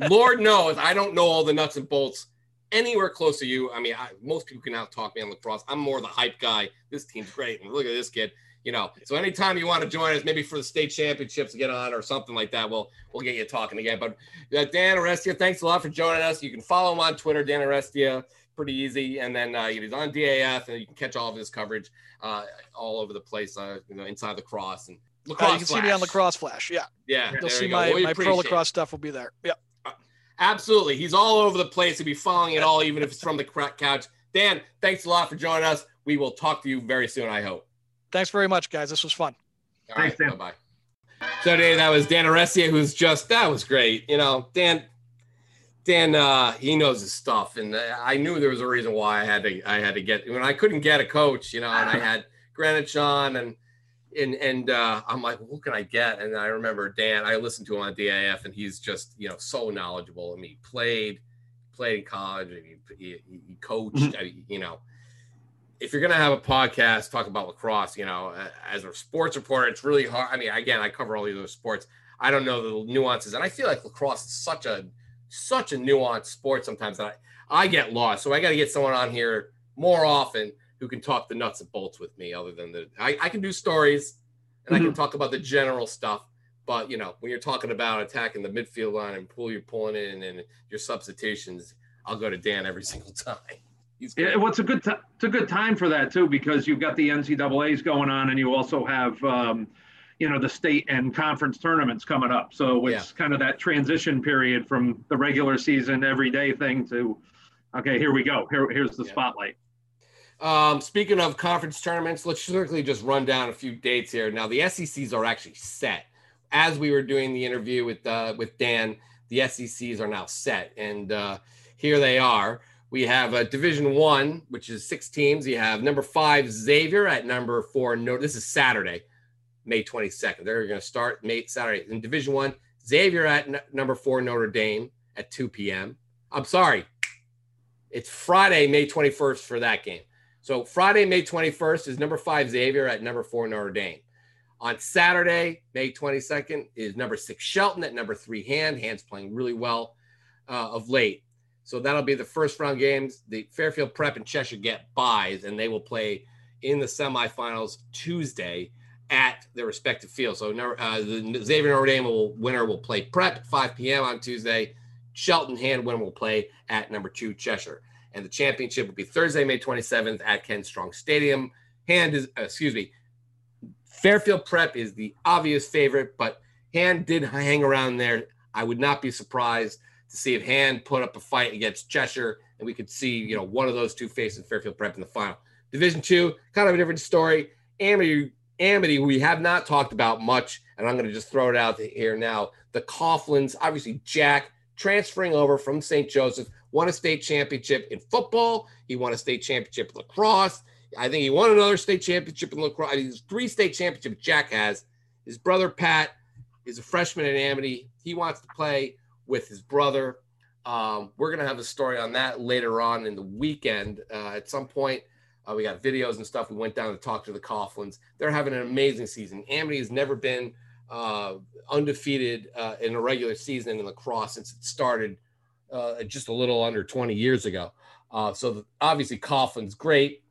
I, [laughs] Lord knows, I don't know all the nuts and bolts anywhere close to you. I mean, I, most people can out talk me on lacrosse. I'm more the hype guy. This team's great, and look at this kid. You know, so anytime you want to join us, maybe for the state championships to get on or something like that, we'll we'll get you talking again. But uh, Dan Arestia, thanks a lot for joining us. You can follow him on Twitter, Dan Arestia pretty easy. And then uh, he's on DAF, and you can catch all of his coverage uh, all over the place, uh, you know, inside the cross and Uh, lacrosse. you can see me on Flash. Lacrosse Flash. Yeah, Yeah, you'll see my, We my pro appreciate it. lacrosse stuff will be there. Yeah. Absolutely, he's all over the place. He'll be following it all, even if it's from the cra- couch. Dan, thanks a lot for joining us. We will talk to you very soon. I hope. Thanks very much, guys. This was fun. All Thanks, right, Dan. bye bye. So Dave, that was Dan Arestia, who's just that was great. You know, Dan, Dan, uh, he knows his stuff, and I knew there was a reason why I had to I had to get when I couldn't get a coach, you know, and I had [laughs] Greenwich on and and and uh, I'm like, well, who can I get? And I remember Dan. I listened to him on DAF, and he's just you know so knowledgeable. I mean, he played played in college, he, he, he coached. Mm-hmm. I mean, you know, if you're gonna have a podcast talk about lacrosse, you know, as a sports reporter, it's really hard. I mean, again, I cover all these other sports. I don't know the nuances, and I feel like lacrosse is such a such a nuanced sport sometimes that I, I get lost. So I got to get someone on here more often who can talk the nuts and bolts with me other than the I, I can do stories and mm-hmm. I can mm-hmm. talk about the general stuff. But you know, when you're talking about attacking the midfield line and pull you're pulling in and your substitutions, I'll go to Dan every [laughs] single time. Yeah, well, it's a good t- it's a good time for that too because you've got the NCAA's going on and you also have um, you know the state and conference tournaments coming up. So it's yeah. kind of that transition period from the regular season everyday thing to okay, here we go. Here, here's the yeah. spotlight. Um, speaking of conference tournaments, let's quickly just run down a few dates here. Now, the SCCs are actually set. As we were doing the interview with uh, with Dan, the SCCs are now set, and uh, here they are. We have a Division One, which is six teams. You have number five Xavier at number four. No, this is Saturday, May twenty second. They're going to start May Saturday in Division One. Xavier at n- number four Notre Dame at two p.m. I'm sorry, it's Friday, May twenty first for that game. So Friday, May 21st is number five Xavier at number four Notre Dame. On Saturday, May 22nd is number six Shelton at number three Hand. Hand's playing really well uh, of late. So that'll be the first round games. The Fairfield Prep and Cheshire get buys, and they will play in the semifinals Tuesday at their respective fields. So uh, the Xavier Notre Dame will, winner will play Prep 5 p.m. on Tuesday. Shelton Hand winner will play at number two Cheshire and the championship will be Thursday, May 27th at Ken Strong Stadium. Hand is, uh, excuse me, Fairfield Prep is the obvious favorite, but Hand did hang around there. I would not be surprised to see if Hand put up a fight against Cheshire, and we could see, you know, one of those two facing Fairfield Prep in the final. Division two, kind of a different story. Amity, Amity, we have not talked about much, and I'm going to just throw it out here now. The Coughlins, obviously Jack transferring over from St. Joseph won a state championship in football. He won a state championship in lacrosse. I think he won another state championship in lacrosse. He's three state championships Jack has. His brother Pat is a freshman at Amity. He wants to play with his brother. Um, we're going to have a story on that later on in the weekend. Uh, at some point, uh, we got videos and stuff. We went down to talk to the Coughlins. They're having an amazing season. Amity has never been uh, undefeated uh, in a regular season in lacrosse since it started uh, just a little under 20 years ago. Uh, so the, obviously Coughlin's great.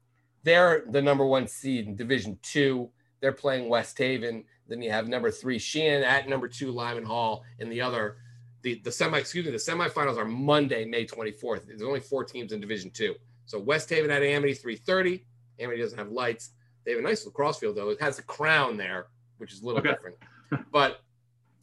They're the number one seed in Division Two. They're playing West Haven. Then you have number three Sheehan at number two Lyman Hall, and the other the the semi excuse me the semifinals are Monday, May 24th. There's only four teams in Division Two. So West Haven at Amity 3:30. Amity doesn't have lights. They have a nice lacrosse field though. It has a crown there, which is a little okay. different. But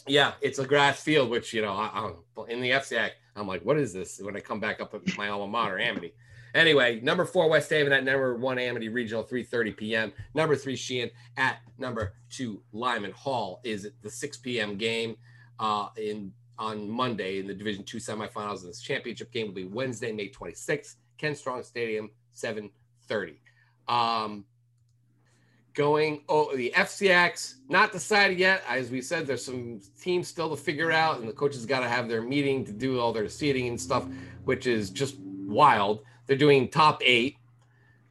yeah, it's a grass field, which you know, I, I in the FCI I'm like, what is this? When I come back up at my alma mater, Amity. Anyway, number four, West Haven at number one, Amity Regional, 3:30 p.m. Number three, Sheehan at number two, Lyman Hall is the 6 p.m. game uh, in on Monday in the Division Two semifinals. And this championship game will be Wednesday, May 26th, Ken Strong Stadium, 7:30. Um, going oh the FCX not decided yet. As we said, there's some teams still to figure out, and the coaches got to have their meeting to do all their seating and stuff, which is just wild. They're doing top eight,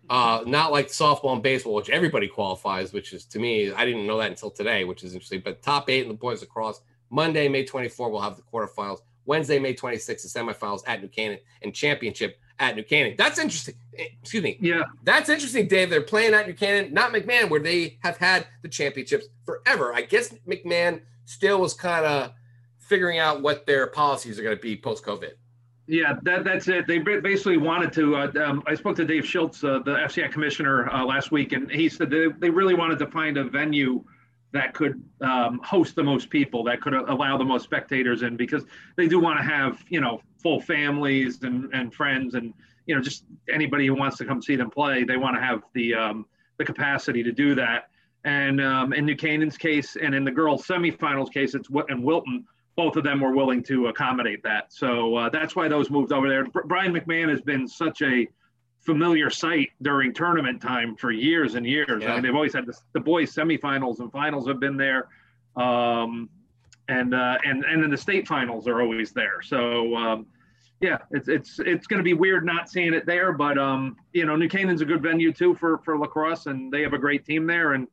uh, not like softball and baseball, which everybody qualifies, which is to me, I didn't know that until today, which is interesting. But top eight in the boys across Monday, May 24, we'll have the quarterfinals. Wednesday, May 26, the semifinals at New Canaan, and championship at New Canaan. That's interesting. Eh, excuse me. Yeah. That's interesting, Dave. They're playing at New Canaan, not McMahon, where they have had the championships forever. I guess McMahon still was kind of figuring out what their policies are going to be post COVID. Yeah, that, that's it. They basically wanted to. Uh, um, I spoke to Dave Schultz, uh, the FCI commissioner, uh, last week, and he said they, they really wanted to find a venue that could um, host the most people, that could allow the most spectators in, because they do want to have you know full families and, and friends and you know just anybody who wants to come see them play. They want to have the um, the capacity to do that. And um, in New Canaan's case, and in the girls' semifinals case, it's and Wilton. Both of them were willing to accommodate that, so uh, that's why those moved over there. Brien McMahon has been such a familiar sight during tournament time for years and years. Yeah. I mean, they've always had the, the boys' semifinals and finals have been there. Um, and uh, and and then the state finals are always there. So um, yeah, it's it's it's going to be weird not seeing it there, but um, you know, New Canaan's a good venue too for for lacrosse, and they have a great team there, and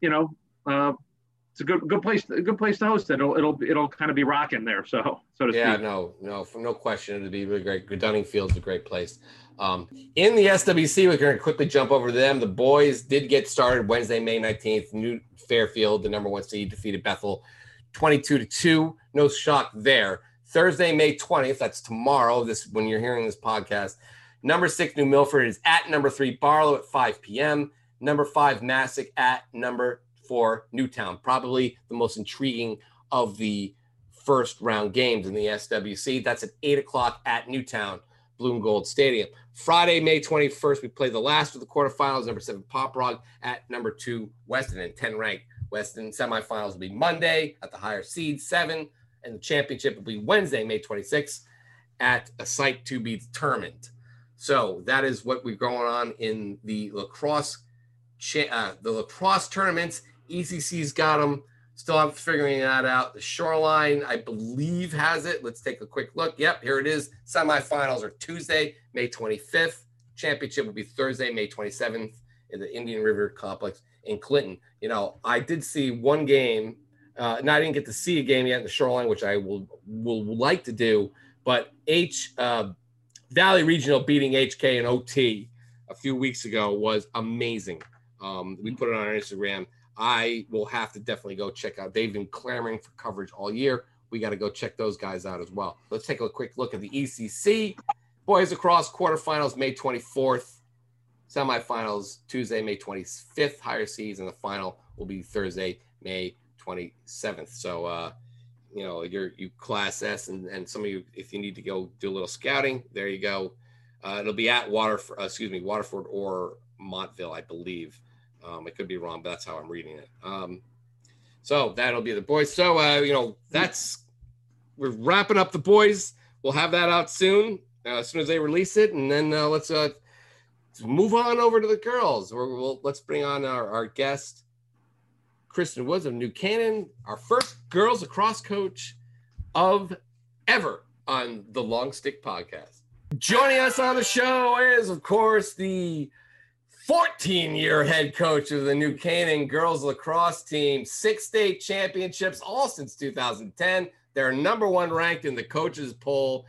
you know, uh, it's a good good place a good place to host it. It'll it'll it'll kind of be rocking there, so so to yeah, speak. no, no, no question, it'll be really great. Dunning Field's a great place. Um, in the SWC, we're going to quickly jump over to them. The boys did get started Wednesday, May 19th. New Fairfield, the number one seed, defeated Bethel 22 to 2. No shock there. Thursday, May 20th, that's tomorrow. This when you're hearing this podcast. Number six, New Milford is at number three, Barlow at 5 p.m. Number five, Masuk at number four, Newtown. Probably the most intriguing of the first round games in the SWC. That's at 8 o'clock at Newtown, Bloom Gold Stadium. Friday, May 21st, we play the last of the quarterfinals. Number seven, Pomperaug at number two, Weston, and 10 ranked Weston semifinals will be Monday at the higher seed seven, and the championship will be Wednesday, May 26th, at a site to be determined. So that is what we're going on in the lacrosse, uh, the lacrosse tournaments. ECC's got them. Still to figuring that out. The Shoreline, I believe, has it. Let's take a quick look. Yep, here it is. Semifinals are Tuesday, May 25th. Championship will be Thursday, May 27th in the Indian River Complex in Clinton. You know, I did see one game. Uh, now I didn't get to see a game yet in the Shoreline, which I will will like to do. But H uh, Valley Regional beating HK and OT a few weeks ago was amazing. Um, we put it on our Instagram. I will have to definitely go check out. They've been clamoring for coverage all year. We got to go check those guys out as well. Let's take a quick look at the ECC boys lacrosse quarterfinals May 24th semifinals Tuesday, May 25th, higher seeds, and the final will be Thursday, May 27th. So, uh, you know, you're you class S, and, and some of you, if you need to go do a little scouting, there you go. Uh, it'll be at Waterford, uh, excuse me, Waterford or Montville, I believe. Um, I could be wrong, but that's how I'm reading it. Um, so that'll be the boys. So, uh, you know, that's we're wrapping up the boys. We'll have that out soon, uh, as soon as they release it, and then uh, let's uh, move on over to the girls. We're, we'll, let's bring on our, our guest, Kristen Woods of New Canaan, our first girls lacrosse coach of ever on the Long Stick Podcast. Joining us on the show is, of course, the 14 year head coach of the New Canaan girls lacrosse team, six state championships, all since 2010. They're number one ranked in the coaches poll.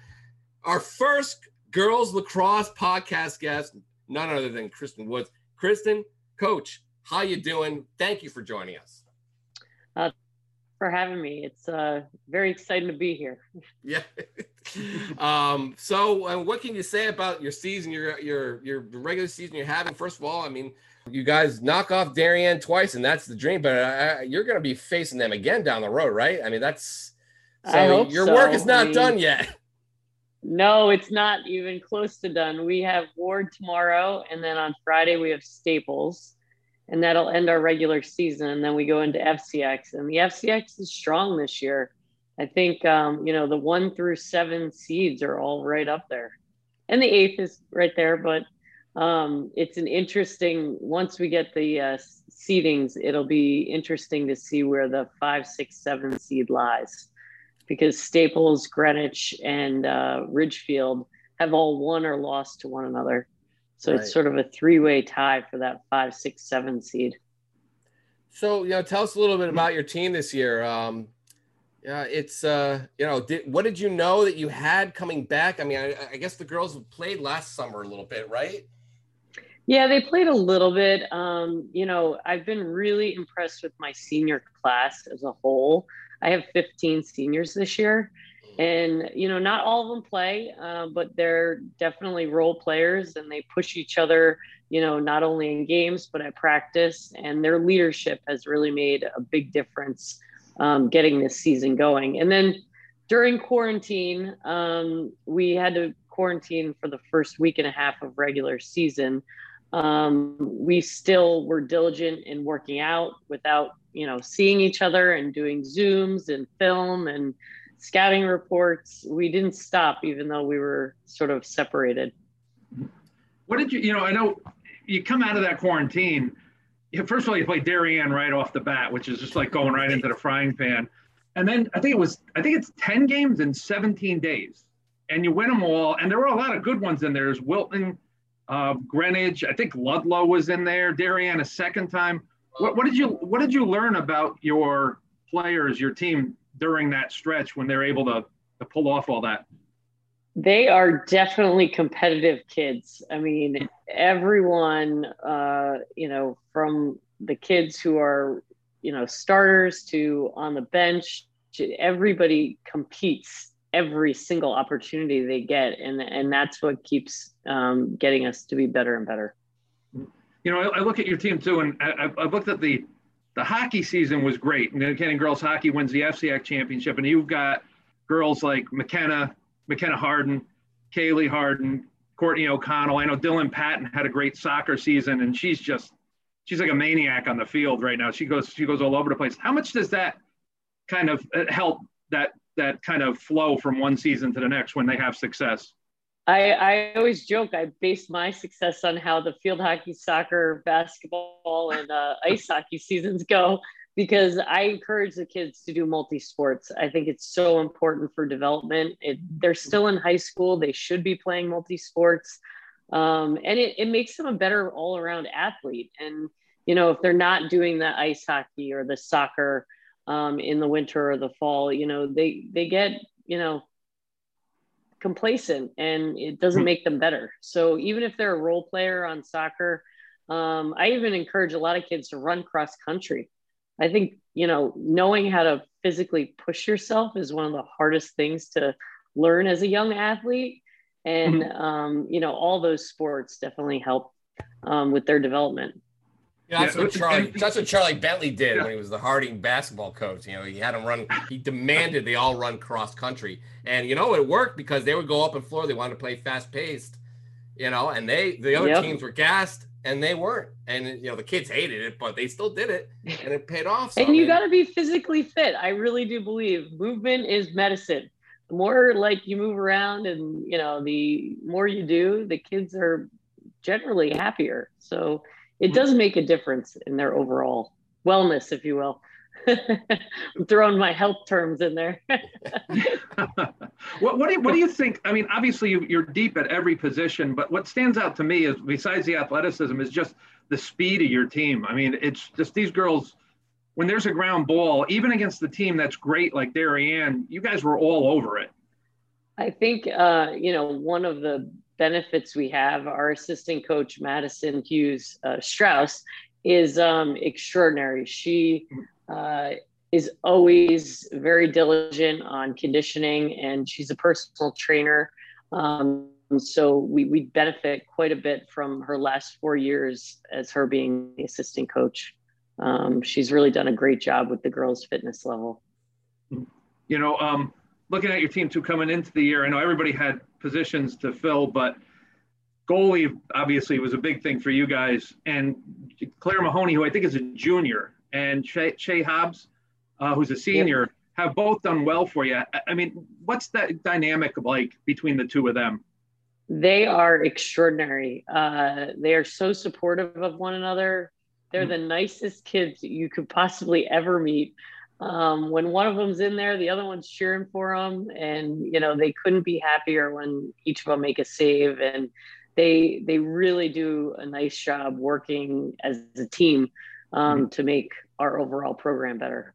Our first girls lacrosse podcast guest, none other than Kristen Woods. Kristen, coach, how you doing? Thank you for joining us. Uh, for having me. It's uh, very exciting to be here. Yeah. [laughs] [laughs] um, so, uh, what can you say about your season, your your your regular season you're having? First of all, I mean, you guys knock off Darien twice, and that's the dream. But uh, you're going to be facing them again down the road, right? I mean, that's so your so. work is not I mean, done yet. [laughs] No, it's not even close to done. We have Warde tomorrow, and then on Friday we have Staples, and that'll end our regular season. And then we go into FCX, and the FCX is strong this year. I think um, you know the one through seven seeds are all right up there, and the eighth is right there. But um, it's an interesting. Once we get the uh, seedings, it'll be interesting to see where the five, six, seven seed lies because Staples, Greenwich, and uh, Ridgefield have all won or lost to one another. So right. it's sort of a three-way tie for that five, six, seven seed. So you know, tell us a little bit about your team this year. Um, yeah, it's uh, you know, did, what did you know that you had coming back? I mean, I, I guess the girls played last summer a little bit, right? Yeah, they played a little bit. Um, you know, I've been really impressed with my senior class as a whole. I have 15 seniors this year. And, you know, not all of them play, uh, but they're definitely role players and they push each other, you know, not only in games, but at practice. And their leadership has really made a big difference um, getting this season going. And then during quarantine, um, we had to quarantine for the first week and a half of regular season. um, we still were diligent in working out without you know seeing each other and doing zooms and film and scouting reports we didn't stop even though we were sort of separated what did you you know i know you come out of that quarantine first of all you play darien right off the bat which is just like going right into the frying pan. And then i think it was i think it's 10 games in 17 days. And you win them all and there were a lot of good ones in there. There's wilton uh, greenwich. I think ludlowe was in there. Darien a second time. What, what did you What did you learn about your players, your team during that stretch when they're able to to pull off all that? They are definitely competitive kids. I mean, everyone, uh, you know, from the kids who are, you know, starters to on the bench, to everybody competes every single opportunity they get, and and that's what keeps um, getting us to be better and better you know, I, I, look at your team too, and I, have looked at the the hockey season was great. And then Canyon girls hockey wins the FCX championship, and you've got girls like McKenna, McKenna Harden, Kaylee Harden, Courtney O'Connell. I know Dylan Patton had a great soccer season, and she's just she's like a maniac on the field right now. She goes she goes all over the place. How much does that kind of uh, help that that kind of flow from one season to the next when they have success? I, I always joke I base my success on how the field hockey, soccer, basketball, and uh, ice hockey [laughs] seasons go because I encourage the kids to do multi sports. I think it's so important for development. It, they're still in high school, they should be playing multi sports. Um, and it, it makes them a better all around athlete. And, you know, if they're not doing the ice hockey or the soccer um, in the winter or the fall, you know, they, they get, you know, complacent and it doesn't hmm. make them better. So even if they're a role player on soccer, um, I even encourage a lot of kids to run cross country. I think, you know, knowing how to physically push yourself is one of the hardest things to learn as a young athlete. And, mm-hmm. um, you know, all those sports definitely help um, with their development. Yeah, that's what Charlie. That's what Charlie Bentley did yeah. when he was the Harding basketball coach. You know, he had them run. He demanded they all run cross country, and you know it worked because they would go up and floor. They wanted to play fast paced, you know, and they the other yep. teams were gassed and they weren't. And you know the kids hated it, but they still did it, and it paid off. [laughs] And you got to be physically fit. I really do believe movement is medicine. The more like you move around, and you know, the more you do, the kids are generally happier. So it mm-hmm. does make a difference in their overall wellness, if you will. [laughs] I'm throwing my health terms in there. [laughs] what, what, do you, what do you think? I mean, obviously you, are deep at every position, but what stands out to me is besides the athleticism is just the speed of your team. I mean, it's just these girls, when there's a ground ball, even against the team that's great like Darien, you guys were all over it. I think, uh, you know, one of the benefits we have, our assistant coach, Madison Hughes uh, Strauss, is um, extraordinary. She uh, is always very diligent on conditioning, and she's a personal trainer. Um, so we, we benefit quite a bit from her last four years as her being the assistant coach. Um, she's really done a great job with the girls' fitness level. You know, um, looking at your team too coming into the year, I know everybody had positions to fill, but goalie obviously was a big thing for you guys. And Claire Mahoney, who I think is a junior, and Shay, Shay Hobbs, uh, who's a senior, yep. have both done well for you. I mean, what's that dynamic like between the two of them? They are extraordinary. Uh, they are so supportive of one another. They're mm-hmm. the nicest kids you could possibly ever meet um, when one of them's in there, the other one's cheering for them, and you know they couldn't be happier when each of them make a save, and they they really do a nice job working as a team um, mm-hmm. to make our overall program better.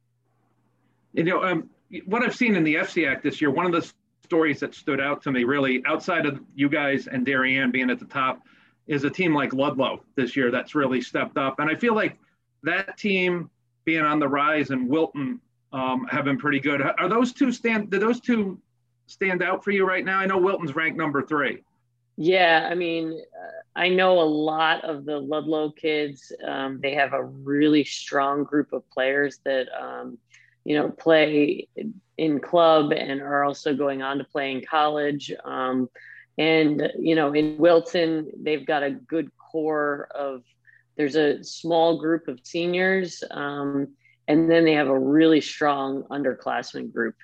You know, um, what I've seen in the FCIAC this year, one of the stories that stood out to me, really, outside of you guys and Darien being at the top, is a team like Ludlowe this year that's really stepped up, and I feel like that team being on the rise and Wilton um, have been pretty good. Are those two stand? Do those two stand out for you right now? I know Wilton's ranked number three. Yeah, I mean, uh, I know a lot of the Ludlowe kids. Um, they have a really strong group of players that um, you know play in club and are also going on to play in college. Um, and you know, in Wilton, they've got a good core of. There's a small group of seniors, um, and then they have a really strong underclassmen group.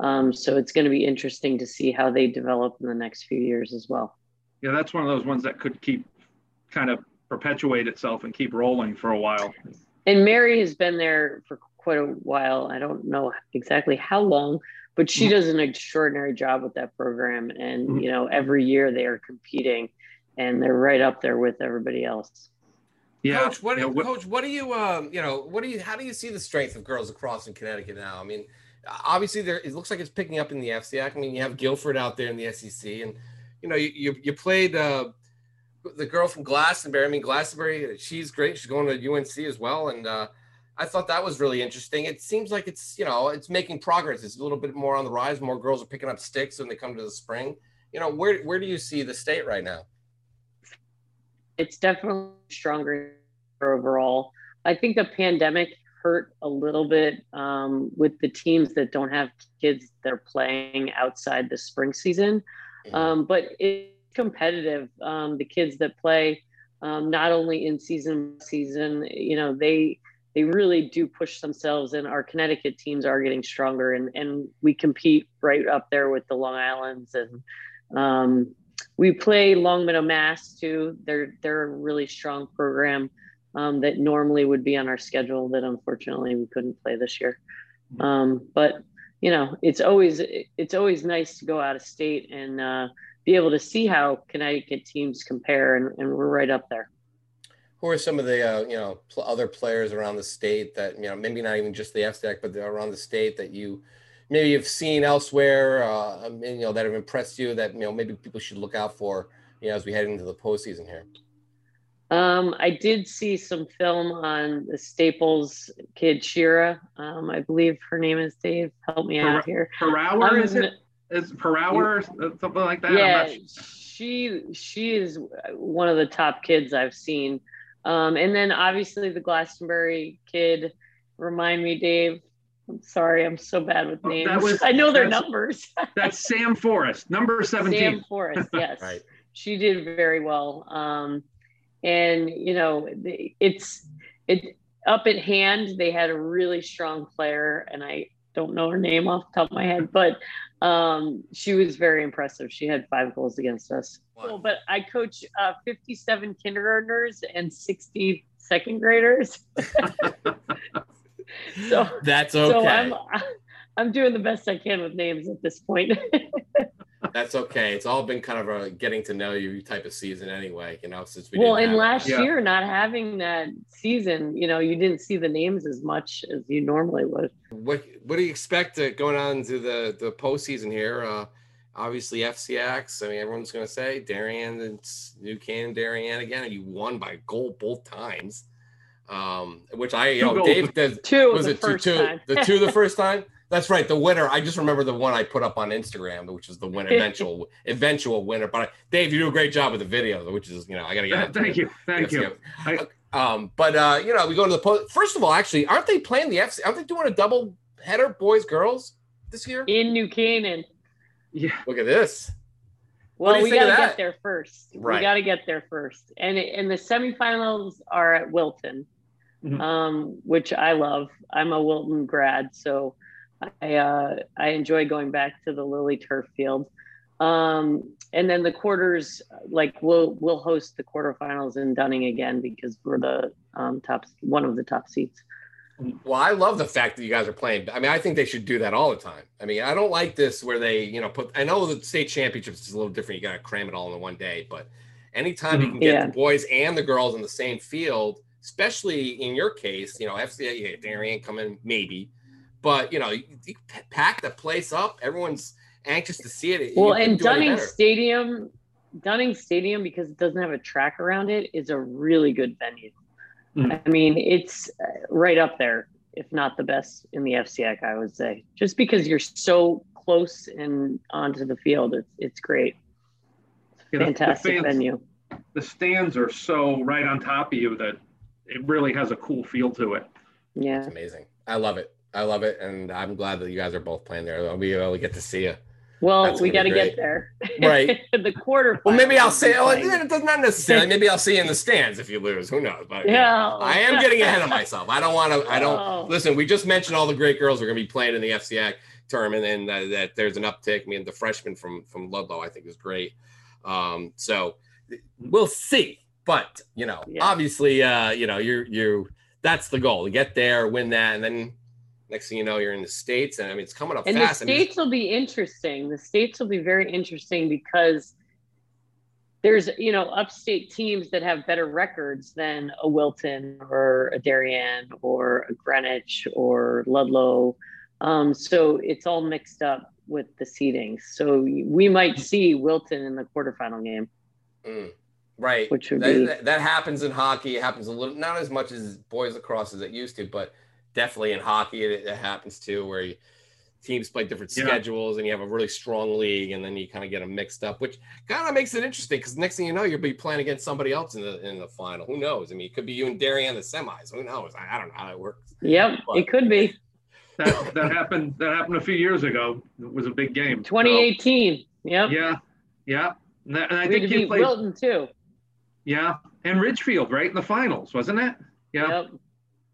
Um, so it's going to be interesting to see how they develop in the next few years as well. Yeah, that's one of those ones that could keep kind of perpetuate itself and keep rolling for a while. And Mary has been there for quite a while. I don't know exactly how long, but she mm-hmm. does an extraordinary job with that program. And, mm-hmm. you know, every year they are competing and they're right up there with everybody else. Yeah. Coach, what, yeah, what, Coach, what do you, um, you know, what do you, how do you see the strength of girls lacrosse in Connecticut now? I mean, obviously there, it looks like it's picking up in the FCIAC. I mean, you have Guilford out there in the SCC and, you know, you, you, you played, uh, the girl from Glastonbury. I mean, Glastonbury, she's great. She's going to UNC as well. And, uh, I thought that was really interesting. It seems like it's, you know, it's making progress. It's a little bit more on the rise. More girls are picking up sticks when they come to the spring. You know, where, where do you see the state right now? It's definitely stronger overall. I think the pandemic hurt a little bit um, with the teams that don't have kids that are playing outside the spring season. Mm-hmm. Um, but it's competitive. Um, the kids that play um, not only in season season, you know, they they really do push themselves and our connecticut teams are getting stronger and, and we compete right up there with the long islands and um, we play longmeadow mass too they're they're a really strong program um, that normally would be on our schedule that unfortunately we couldn't play this year um, but you know it's always it's always nice to go out of state and uh, be able to see how connecticut teams compare and, and we're right up there who are some of the uh, you know pl- other players around the state that you know maybe not even just the FCIAC, but around the state that you maybe have seen elsewhere, uh, and, you know that have impressed you that you know maybe people should look out for you know as we head into the postseason here. Um, I did see some film on the Staples kid Shira. Um, I believe her name is Dave. Help me per, out here. Per hour um, is it? Is per hour something like that? Yeah, she she is one of the top kids I've seen. Um, and then obviously the Glastonbury kid. Remind me, Dave. I'm sorry, I'm so bad with names. Was, [laughs] I know their numbers. [laughs] that's Sam Forrest, number 17. Sam Forrest, yes. right. She did very well. Um, and you know, it's it up at hand. They had a really strong player, and I don't know her name off the top of my head, but um, she was very impressive. She had five goals against us. Cool, but I coach uh, 57 kindergartners and 60 second graders. [laughs] so that's okay. So I'm, I'm doing the best I can with names at this point. [laughs] that's okay. It's all been kind of a getting to know you type of season anyway, you know, since we Well, in last yeah. year not having that season, you know, you didn't see the names as much as you normally would. What what do you expect uh, going on into the the postseason here? Uh obviously FCX. I mean, everyone's going to say Darien it's New Canaan, Darien again, and you won by goal both times. Um, which I, you two know, Dave, the, two was it two, two, the two the [laughs] first time? That's right. The winner. I just remember the one I put up on Instagram, which is the winner, [laughs] eventual, eventual winner. But I, Dave, you do a great job with the video, which is, you know, I got to get. thank you, thank you. I, um, but uh, you know, we go to the post. First of all, actually, aren't they playing the FC? Aren't they doing a double header, boys, girls, this year in New Canaan? Yeah. Look at this. Well, we got to get there first. Right. We got to get there first. And and the semifinals are at Wilton, mm-hmm. um, which I love. I'm a Wilton grad, so I uh, I enjoy going back to the Lily Turf Field. Um, and then the quarters, like we'll we'll host the quarterfinals in Dunning again because we're the um, top one of the top seats. Well, I love the fact that you guys are playing. I mean, I think they should do that all the time. I mean, I don't like this where they, you know, put. I know the state championships is a little different. You got to cram it all in one day, but anytime you mm-hmm. can get yeah. the boys and the girls in the same field, especially in your case, you know, FCA, yeah, Darien coming maybe, but you know, you, you, pack the place up. Everyone's anxious to see it. Well, and Dunning Stadium, Dunning Stadium, because it doesn't have a track around it, is a really good venue. Mm. I mean, it's uh, right up there, if not the best in the FCIAC, I would say. Just because you're so close and onto the field, it's it's great. Yeah, Fantastic the fans, venue. The stands are so right on top of you that it really has a cool feel to it. Yeah, it's amazing. I love it. I love it, and I'm glad that you guys are both playing there. I'll be able to get to see you. Well, we got to get there. Right. [laughs] the quarter. Well, maybe I'll say, oh, it does not necessarily. maybe I'll see you in the stands if you lose. Who knows? But yeah, I am getting ahead of [laughs] myself. I don't want to, I don't, Oh. listen, we just mentioned all the great girls are going to be playing in the FCAC tournament and uh, that there's an uptick. I mean, the freshman from, from Ludlowe, I think is great. Um, so we'll see. But, you know, Yeah. obviously, uh, you know, you're, you, that's the goal to get there, win that. And then next thing you know, you're in the States. And I mean, it's coming up And fast. the I mean, states will be interesting. The states will be very interesting because there's you know upstate teams that have better records than a Wilton or a Darien or a Greenwich or Ludlowe. Um, so it's all mixed up with the seedings. So we might see Wilton in the quarterfinal game. Mm, right. Which would that, be- that, that happens in hockey. It happens a little, not as much as boys lacrosse as it used to, but definitely in hockey it, it happens too, where you, teams play different Yeah. schedules and you have a really strong league, and then you kind of get them mixed up, which kind of makes it interesting because next thing you know, you'll be playing against somebody else in the in the final. Who knows? I mean, it could be you and Darien in the semis. Who knows? I, I don't know how that works. Yep, But- it could be That that happened. That happened a few years ago. It was a big game. So, 2018. Yep. yeah, yeah. And, that- and I we think to you played. Wilton too. Yeah, and Ridgefield, right in the finals, wasn't it? Yeah. Yep.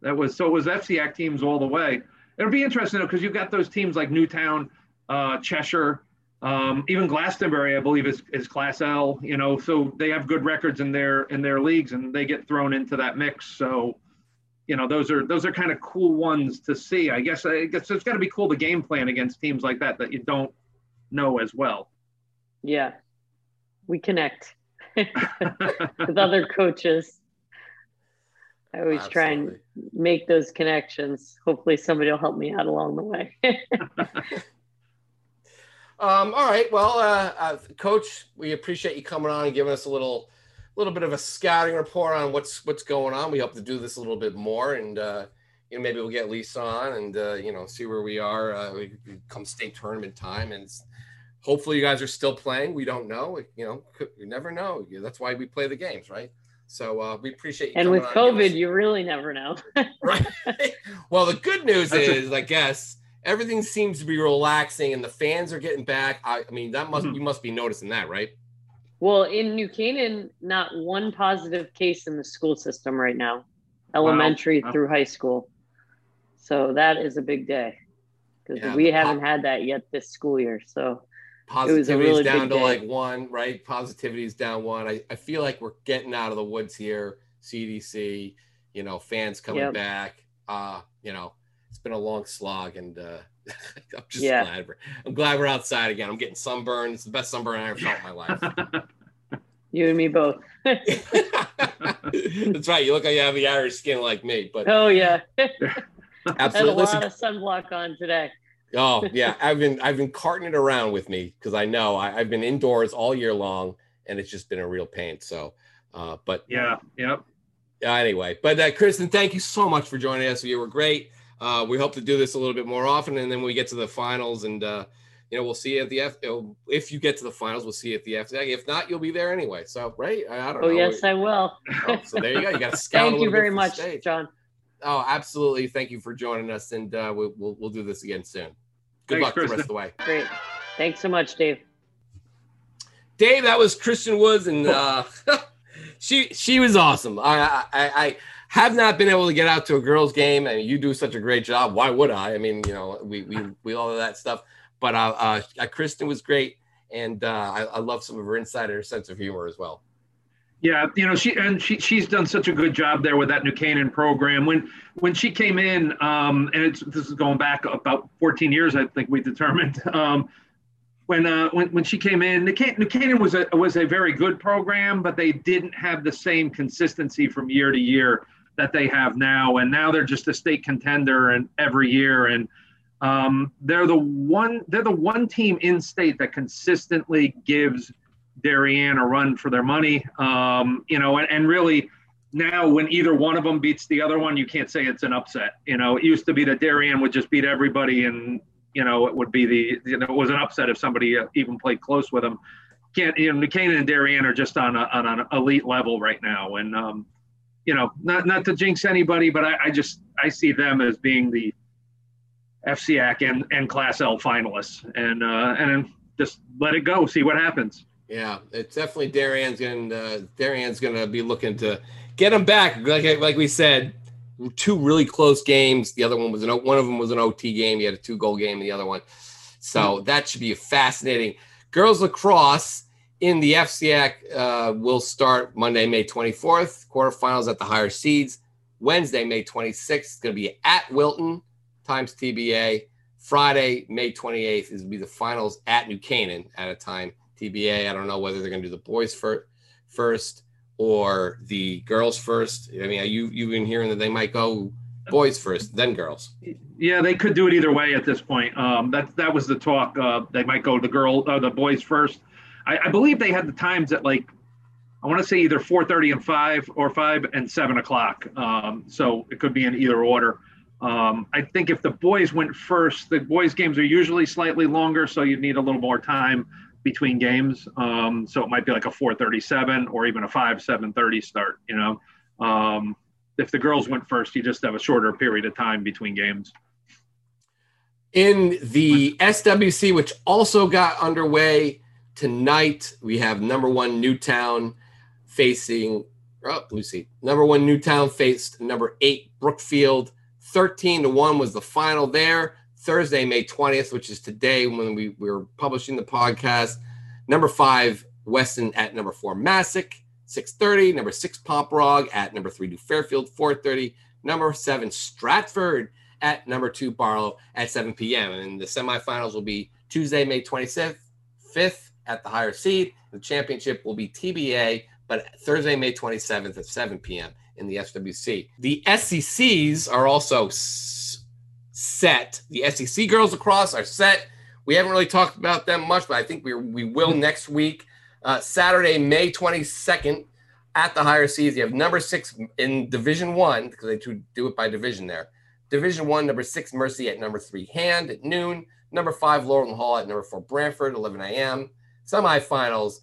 That was so it was FCAC teams all the way. It'll be interesting though because you've got those teams like Newtown, uh, Cheshire, um, even Glastonbury, I believe is, is Class L. You know, so they have good records in their in their leagues and they get thrown into that mix. So, you know, those are those are kind of cool ones to see. I guess I guess it's got to be cool to game plan against teams like that that you don't know as well. Yeah. We connect [laughs] with other [laughs] coaches. I always try and make those connections. Hopefully, somebody will help me out along the way. [laughs] Um, all right. Well, uh, uh, Coach, we appreciate you coming on and giving us a little, little bit of a scouting report on what's what's going on. We hope to do this a little bit more, and uh, you know maybe we'll get Lisa on and uh, you know see where we are. Uh, we we come state tournament time, and hopefully you guys are still playing. We don't know. You know, could- you never know. That's why we play the games, right? So uh, we appreciate you. and with on and giving COVID, you really never know. [laughs] right? [laughs] well, the good news That's is, I guess, everything seems to be relaxing, and the fans are getting back. I, I mean, that must Mhm. you must be noticing that, right? well, in New Canaan, not one positive case in the school system right now, elementary Wow. through high school. So that is a big day because Yeah, we haven't pop- had that yet this school year. So Positivity is really down to day. like one, right? Positivity is down one. I, I feel like we're getting out of the woods here. CDC, you know, fans coming Yep. back. Uh, you know, it's been a long slog, and uh, [laughs] I'm just Yeah. glad we're I'm glad we're outside again. I'm getting sunburned. It's the best sunburn I ever felt in my life. [laughs] you and me both. [laughs] That's right. You look like you have the Irish skin like me, but oh yeah, had a lot Listen, of sunblock on today. Oh [laughs] yeah, I've been I've been carting it around with me because I know I, I've been indoors all year long, and it's just been a real pain. So, uh, but yeah, yep. uh, anyway, but uh, Kristen, thank you so much for joining us. You were great. Uh, we hope to do this a little bit more often, and then we get to the finals, and uh, you know, we'll see you at the F. If you get to the finals, we'll see you at the F. If not, you'll be there anyway. So, right? I, I don't know. Oh know. yes, I will. Oh, so there you go. You got [laughs] to scout. a Thank you very much. John. Oh, absolutely. Thank you for joining us, and uh, we'll, we'll we'll do this again soon. Good Thanks, luck the rest of the way. Great. Thanks so much, Dave. Dave, that was Kristen Woods, and uh, [laughs] she she was awesome. I, I I have not been able to get out to a girls' game, and you do such a great job. Why would I? I mean, you know, we we we all of that stuff. But uh, uh Kristen was great, and uh, I, I love some of her insight and her sense of humor as well. Yeah, you know she and she she's done such a good job there with that New Canaan program. When when she came in, um, and it's this is going back about 14 years, I think we determined. [laughs] Um, when uh, when when she came in, New Canaan, was a was a very good program, but they didn't have the same consistency from year to year that they have now. And now they're just a state contender and every year. And um, they're the one they're the one team in state that consistently gives Darien a run for their money. Um, you know, and, and really now when either one of them beats the other one, you can't say it's an upset. You know, it used to be that Darien would just beat everybody and you know, it would be the, you know, it was an upset if somebody uh, even played close with them. Can't, you know, Canaan and Darien are just on, a, on an elite level right now. And, um, you know, not, not to jinx anybody, but I, I just, I see them as being the FCAC and, and Class L finalists. And, uh, and just let it go, see what happens. Yeah, it's definitely Darien's going to Darien's going to be looking to get them back. Like like we said, two really close games. The other one was an one of them was an OT game. You had a two goal game. The other one, so that should be fascinating. Girls lacrosse in the FCIAC uh, will start Monday, May 24th. Quarterfinals at the higher seeds. Wednesday, May 26th. It's going to be at Wilton times TBA. Friday, May 28th is going to be the finals at New Canaan at a time TBA. I don't know whether they're going to do the boys first, first or the girls first. I mean, you you've been hearing that they might go boys first, then girls. Yeah, they could do it either way at this point. Um, that that was the talk. Uh, they might go the girl, uh, the boys first. I, I believe they had the times at like I want to say either 4:30 and five or five and seven o'clock. Um, so it could be in either order. Um, I think if the boys went first, the boys' games are usually slightly longer, so you'd need a little more time between games. Um, so it might be like a 4:37 or even a 5 7:30 start. You know, um, if the girls went first, you just have a shorter period of time between games. In the SWC, which also got underway tonight, we have number one Newtown facing. Oh, see. Number one Newtown faced number eight Brookfield. 13 to 1 was the final there. Thursday, May 20th, which is today when we, we were publishing the podcast. Number five, Weston at number four, Masuk, 630. Number six, Pomperaug at number three, New Fairfield, 430. Number seven, Stratford at number two, Barlow at 7 p.m. And the semifinals will be Tuesday, May 26th, 5th at the higher seed. The championship will be TBA, but Thursday, May 27th at 7 p.m in the SWC. The SECs are also set. The SEC girls lacrosse are set. We haven't really talked about them much, but I think we we will next week. Uh, Saturday, May 22nd, at the higher seeds. You have number six in Division One because they do it by division there. Division One, number six Mercy at number three Hand at noon. Number five Lauralton Hall at number four Branford, 11 a.m. Semifinals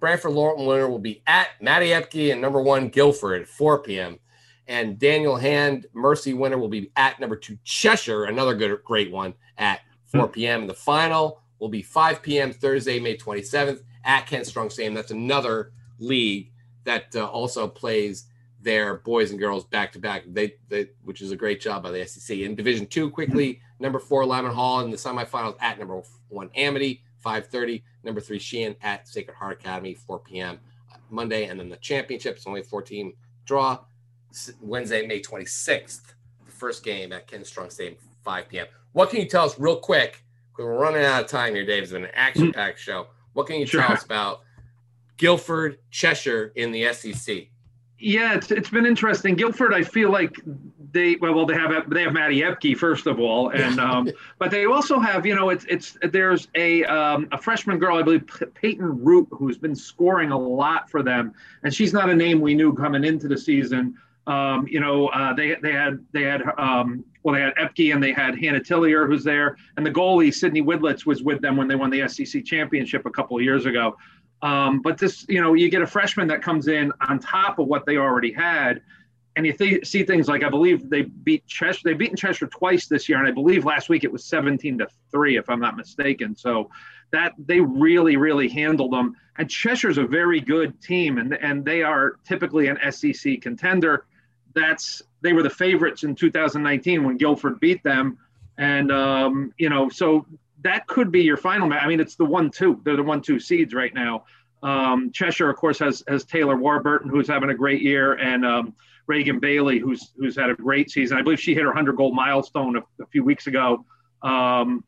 Branford Lauralton winner will be at Maddie Epke and number one Guilford at 4 p.m. And Daniel Hand Mercy winner will be at number two Cheshire, another good great one at 4 p.m. And the final will be 5 p.m. Thursday, May 27th at Ken Strong Stadium. That's another league that uh, also plays their boys and girls back to back. They, they, which is a great job by the SEC. In Division Two, quickly number four Lyman Hall in the semifinals at number one Amity. 5.30. Number three, Sheehan at Sacred Heart Academy, 4 p.m. Monday. And then the championships, only 14 draw. Wednesday, May 26th, the first game at Ken Strong Stadium, 5 p.m. What can you tell us real quick? We're running out of time here, Dave. It's been an action-packed show. What can you sure. tell us about Guilford, Cheshire in the SEC? Yeah, it's, it's been interesting. Guilford, I feel like they well, they have they have Maddie Epke first of all, and um, [laughs] but they also have you know it's it's there's a um, a freshman girl I believe Peyton Root who's been scoring a lot for them, and she's not a name we knew coming into the season. Um, you know, uh, they they had they had um, well they had Epke and they had Hannah Tillier who's there, and the goalie Sydney Widlitz was with them when they won the SEC championship a couple of years ago. Um, but this, you know, you get a freshman that comes in on top of what they already had, and you th- see things like I believe they beat Cheshire. They've beaten Cheshire twice this year, and I believe last week it was 17 to three, if I'm not mistaken. So that they really, really handled them. And Cheshire's a very good team, and and they are typically an SEC contender. That's they were the favorites in 2019 when Guilford beat them, and um, you know, so that could be your final match. I mean, it's the one-two. They're the one-two seeds right now. Um, Cheshire, of course, has has Taylor Warburton, who's having a great year, and um, Reagan Bailey, who's who's had a great season. I believe she hit her 100 goal milestone a, a few weeks ago. Um,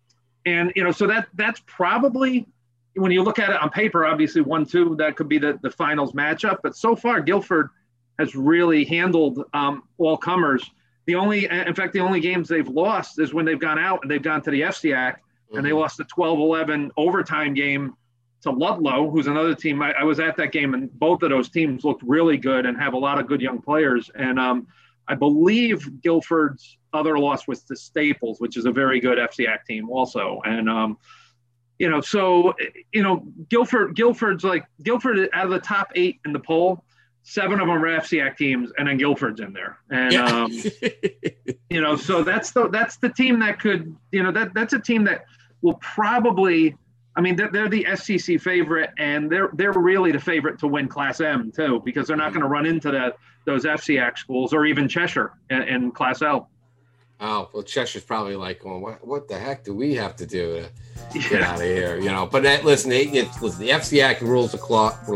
and you know, so that that's probably when you look at it on paper, obviously one-two that could be the the finals matchup. But so far, Guilford has really handled um, all comers. The only, in fact, the only games they've lost is when they've gone out and they've gone to the FCIAC and they mm-hmm. lost the 12-11 overtime game to Ludlowe, who's another team. I, I, was at that game, and both of those teams looked really good and have a lot of good young players. And um, I believe Guilford's other loss was to Staples, which is a very good FCIAC team also. And um, you know, so you know, Guilford, Guilford's like Guilford out of the top eight in the poll. Seven of them are FCIAC teams, and then Guilford's in there. And yeah. um, [laughs] you know, so that's the that's the team that could, you know, that that's a team that will probably I mean, they're, they're the SEC favorite, and they're they're really the favorite to win Class M too, because they're not going to run into that those FCX schools or even Cheshire in, in Class L. Oh well, Cheshire's probably like, well, what, what the heck do we have to do to get out of here? You know. But that, listen, it, it, listen, the FCX rules the clock,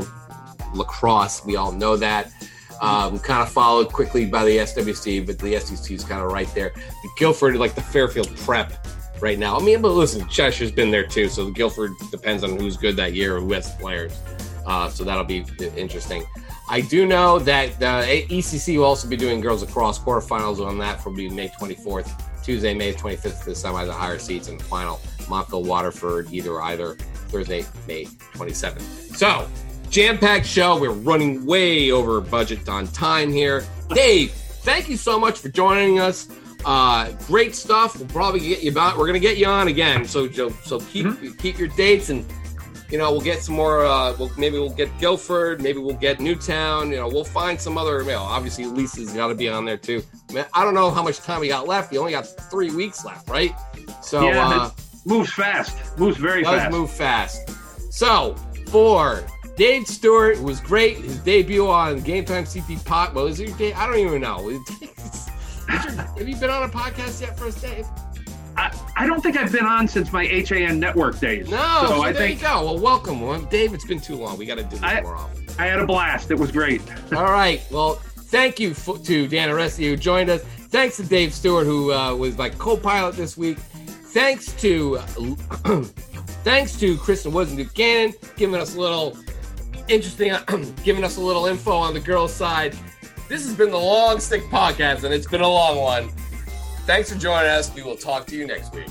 lacrosse. We all know that. Um, kind of followed quickly by the SWC, but the SEC is kind of right there. The Guilford, like the Fairfield Prep, right now. I mean, but listen, Cheshire's been there too, so the Guilford depends on who's good that year or who has players. Uh, so that'll be interesting. I do know that the ECC will also be doing girls lacrosse quarterfinals on that for May 24th, Tuesday, May 25th, the semis the higher seeds, and the final Montville, Waterford, either either Thursday, May 27th. So jam-packed show. We're running way over budget on time here. Dave, thank you so much for joining us. Uh, great stuff. We'll probably get you back. We're gonna get you on again. So so keep mm-hmm. keep your dates and you know we'll get some more. Uh, we'll, maybe we'll get Guilford. Maybe we'll get Newtown. You know we'll find some other. You know, obviously Lisa's got to be on there too. I, mean, I don't know how much time we got left. We only got three weeks left, right? So yeah, uh, moves fast. Moves very fast. does fast. Move fast. So for Dave Stewart was great. His debut on Game Time CT Pot. Well, is it your day? I don't even know. [laughs] have you been on a podcast yet for us, Dave? I, I don't think I've been on since my HAN network days. No, so, there think, you go. Well, welcome. Well, Dave, it's been too long. We got to do this I, more often. I had a blast. It was great. [laughs] All right. Well, thank you for, to Dan Aresti who joined us. Thanks to Dave Stewart who uh, was my co-pilot this week. Thanks to [clears throat] thanks to Kristen Woods and Buchanan giving us a little interesting, [clears throat] giving us a little info on the girls' side. This has been the Long Stick Podcast, and it's been a long one. Thanks for joining us. We will talk to you next week.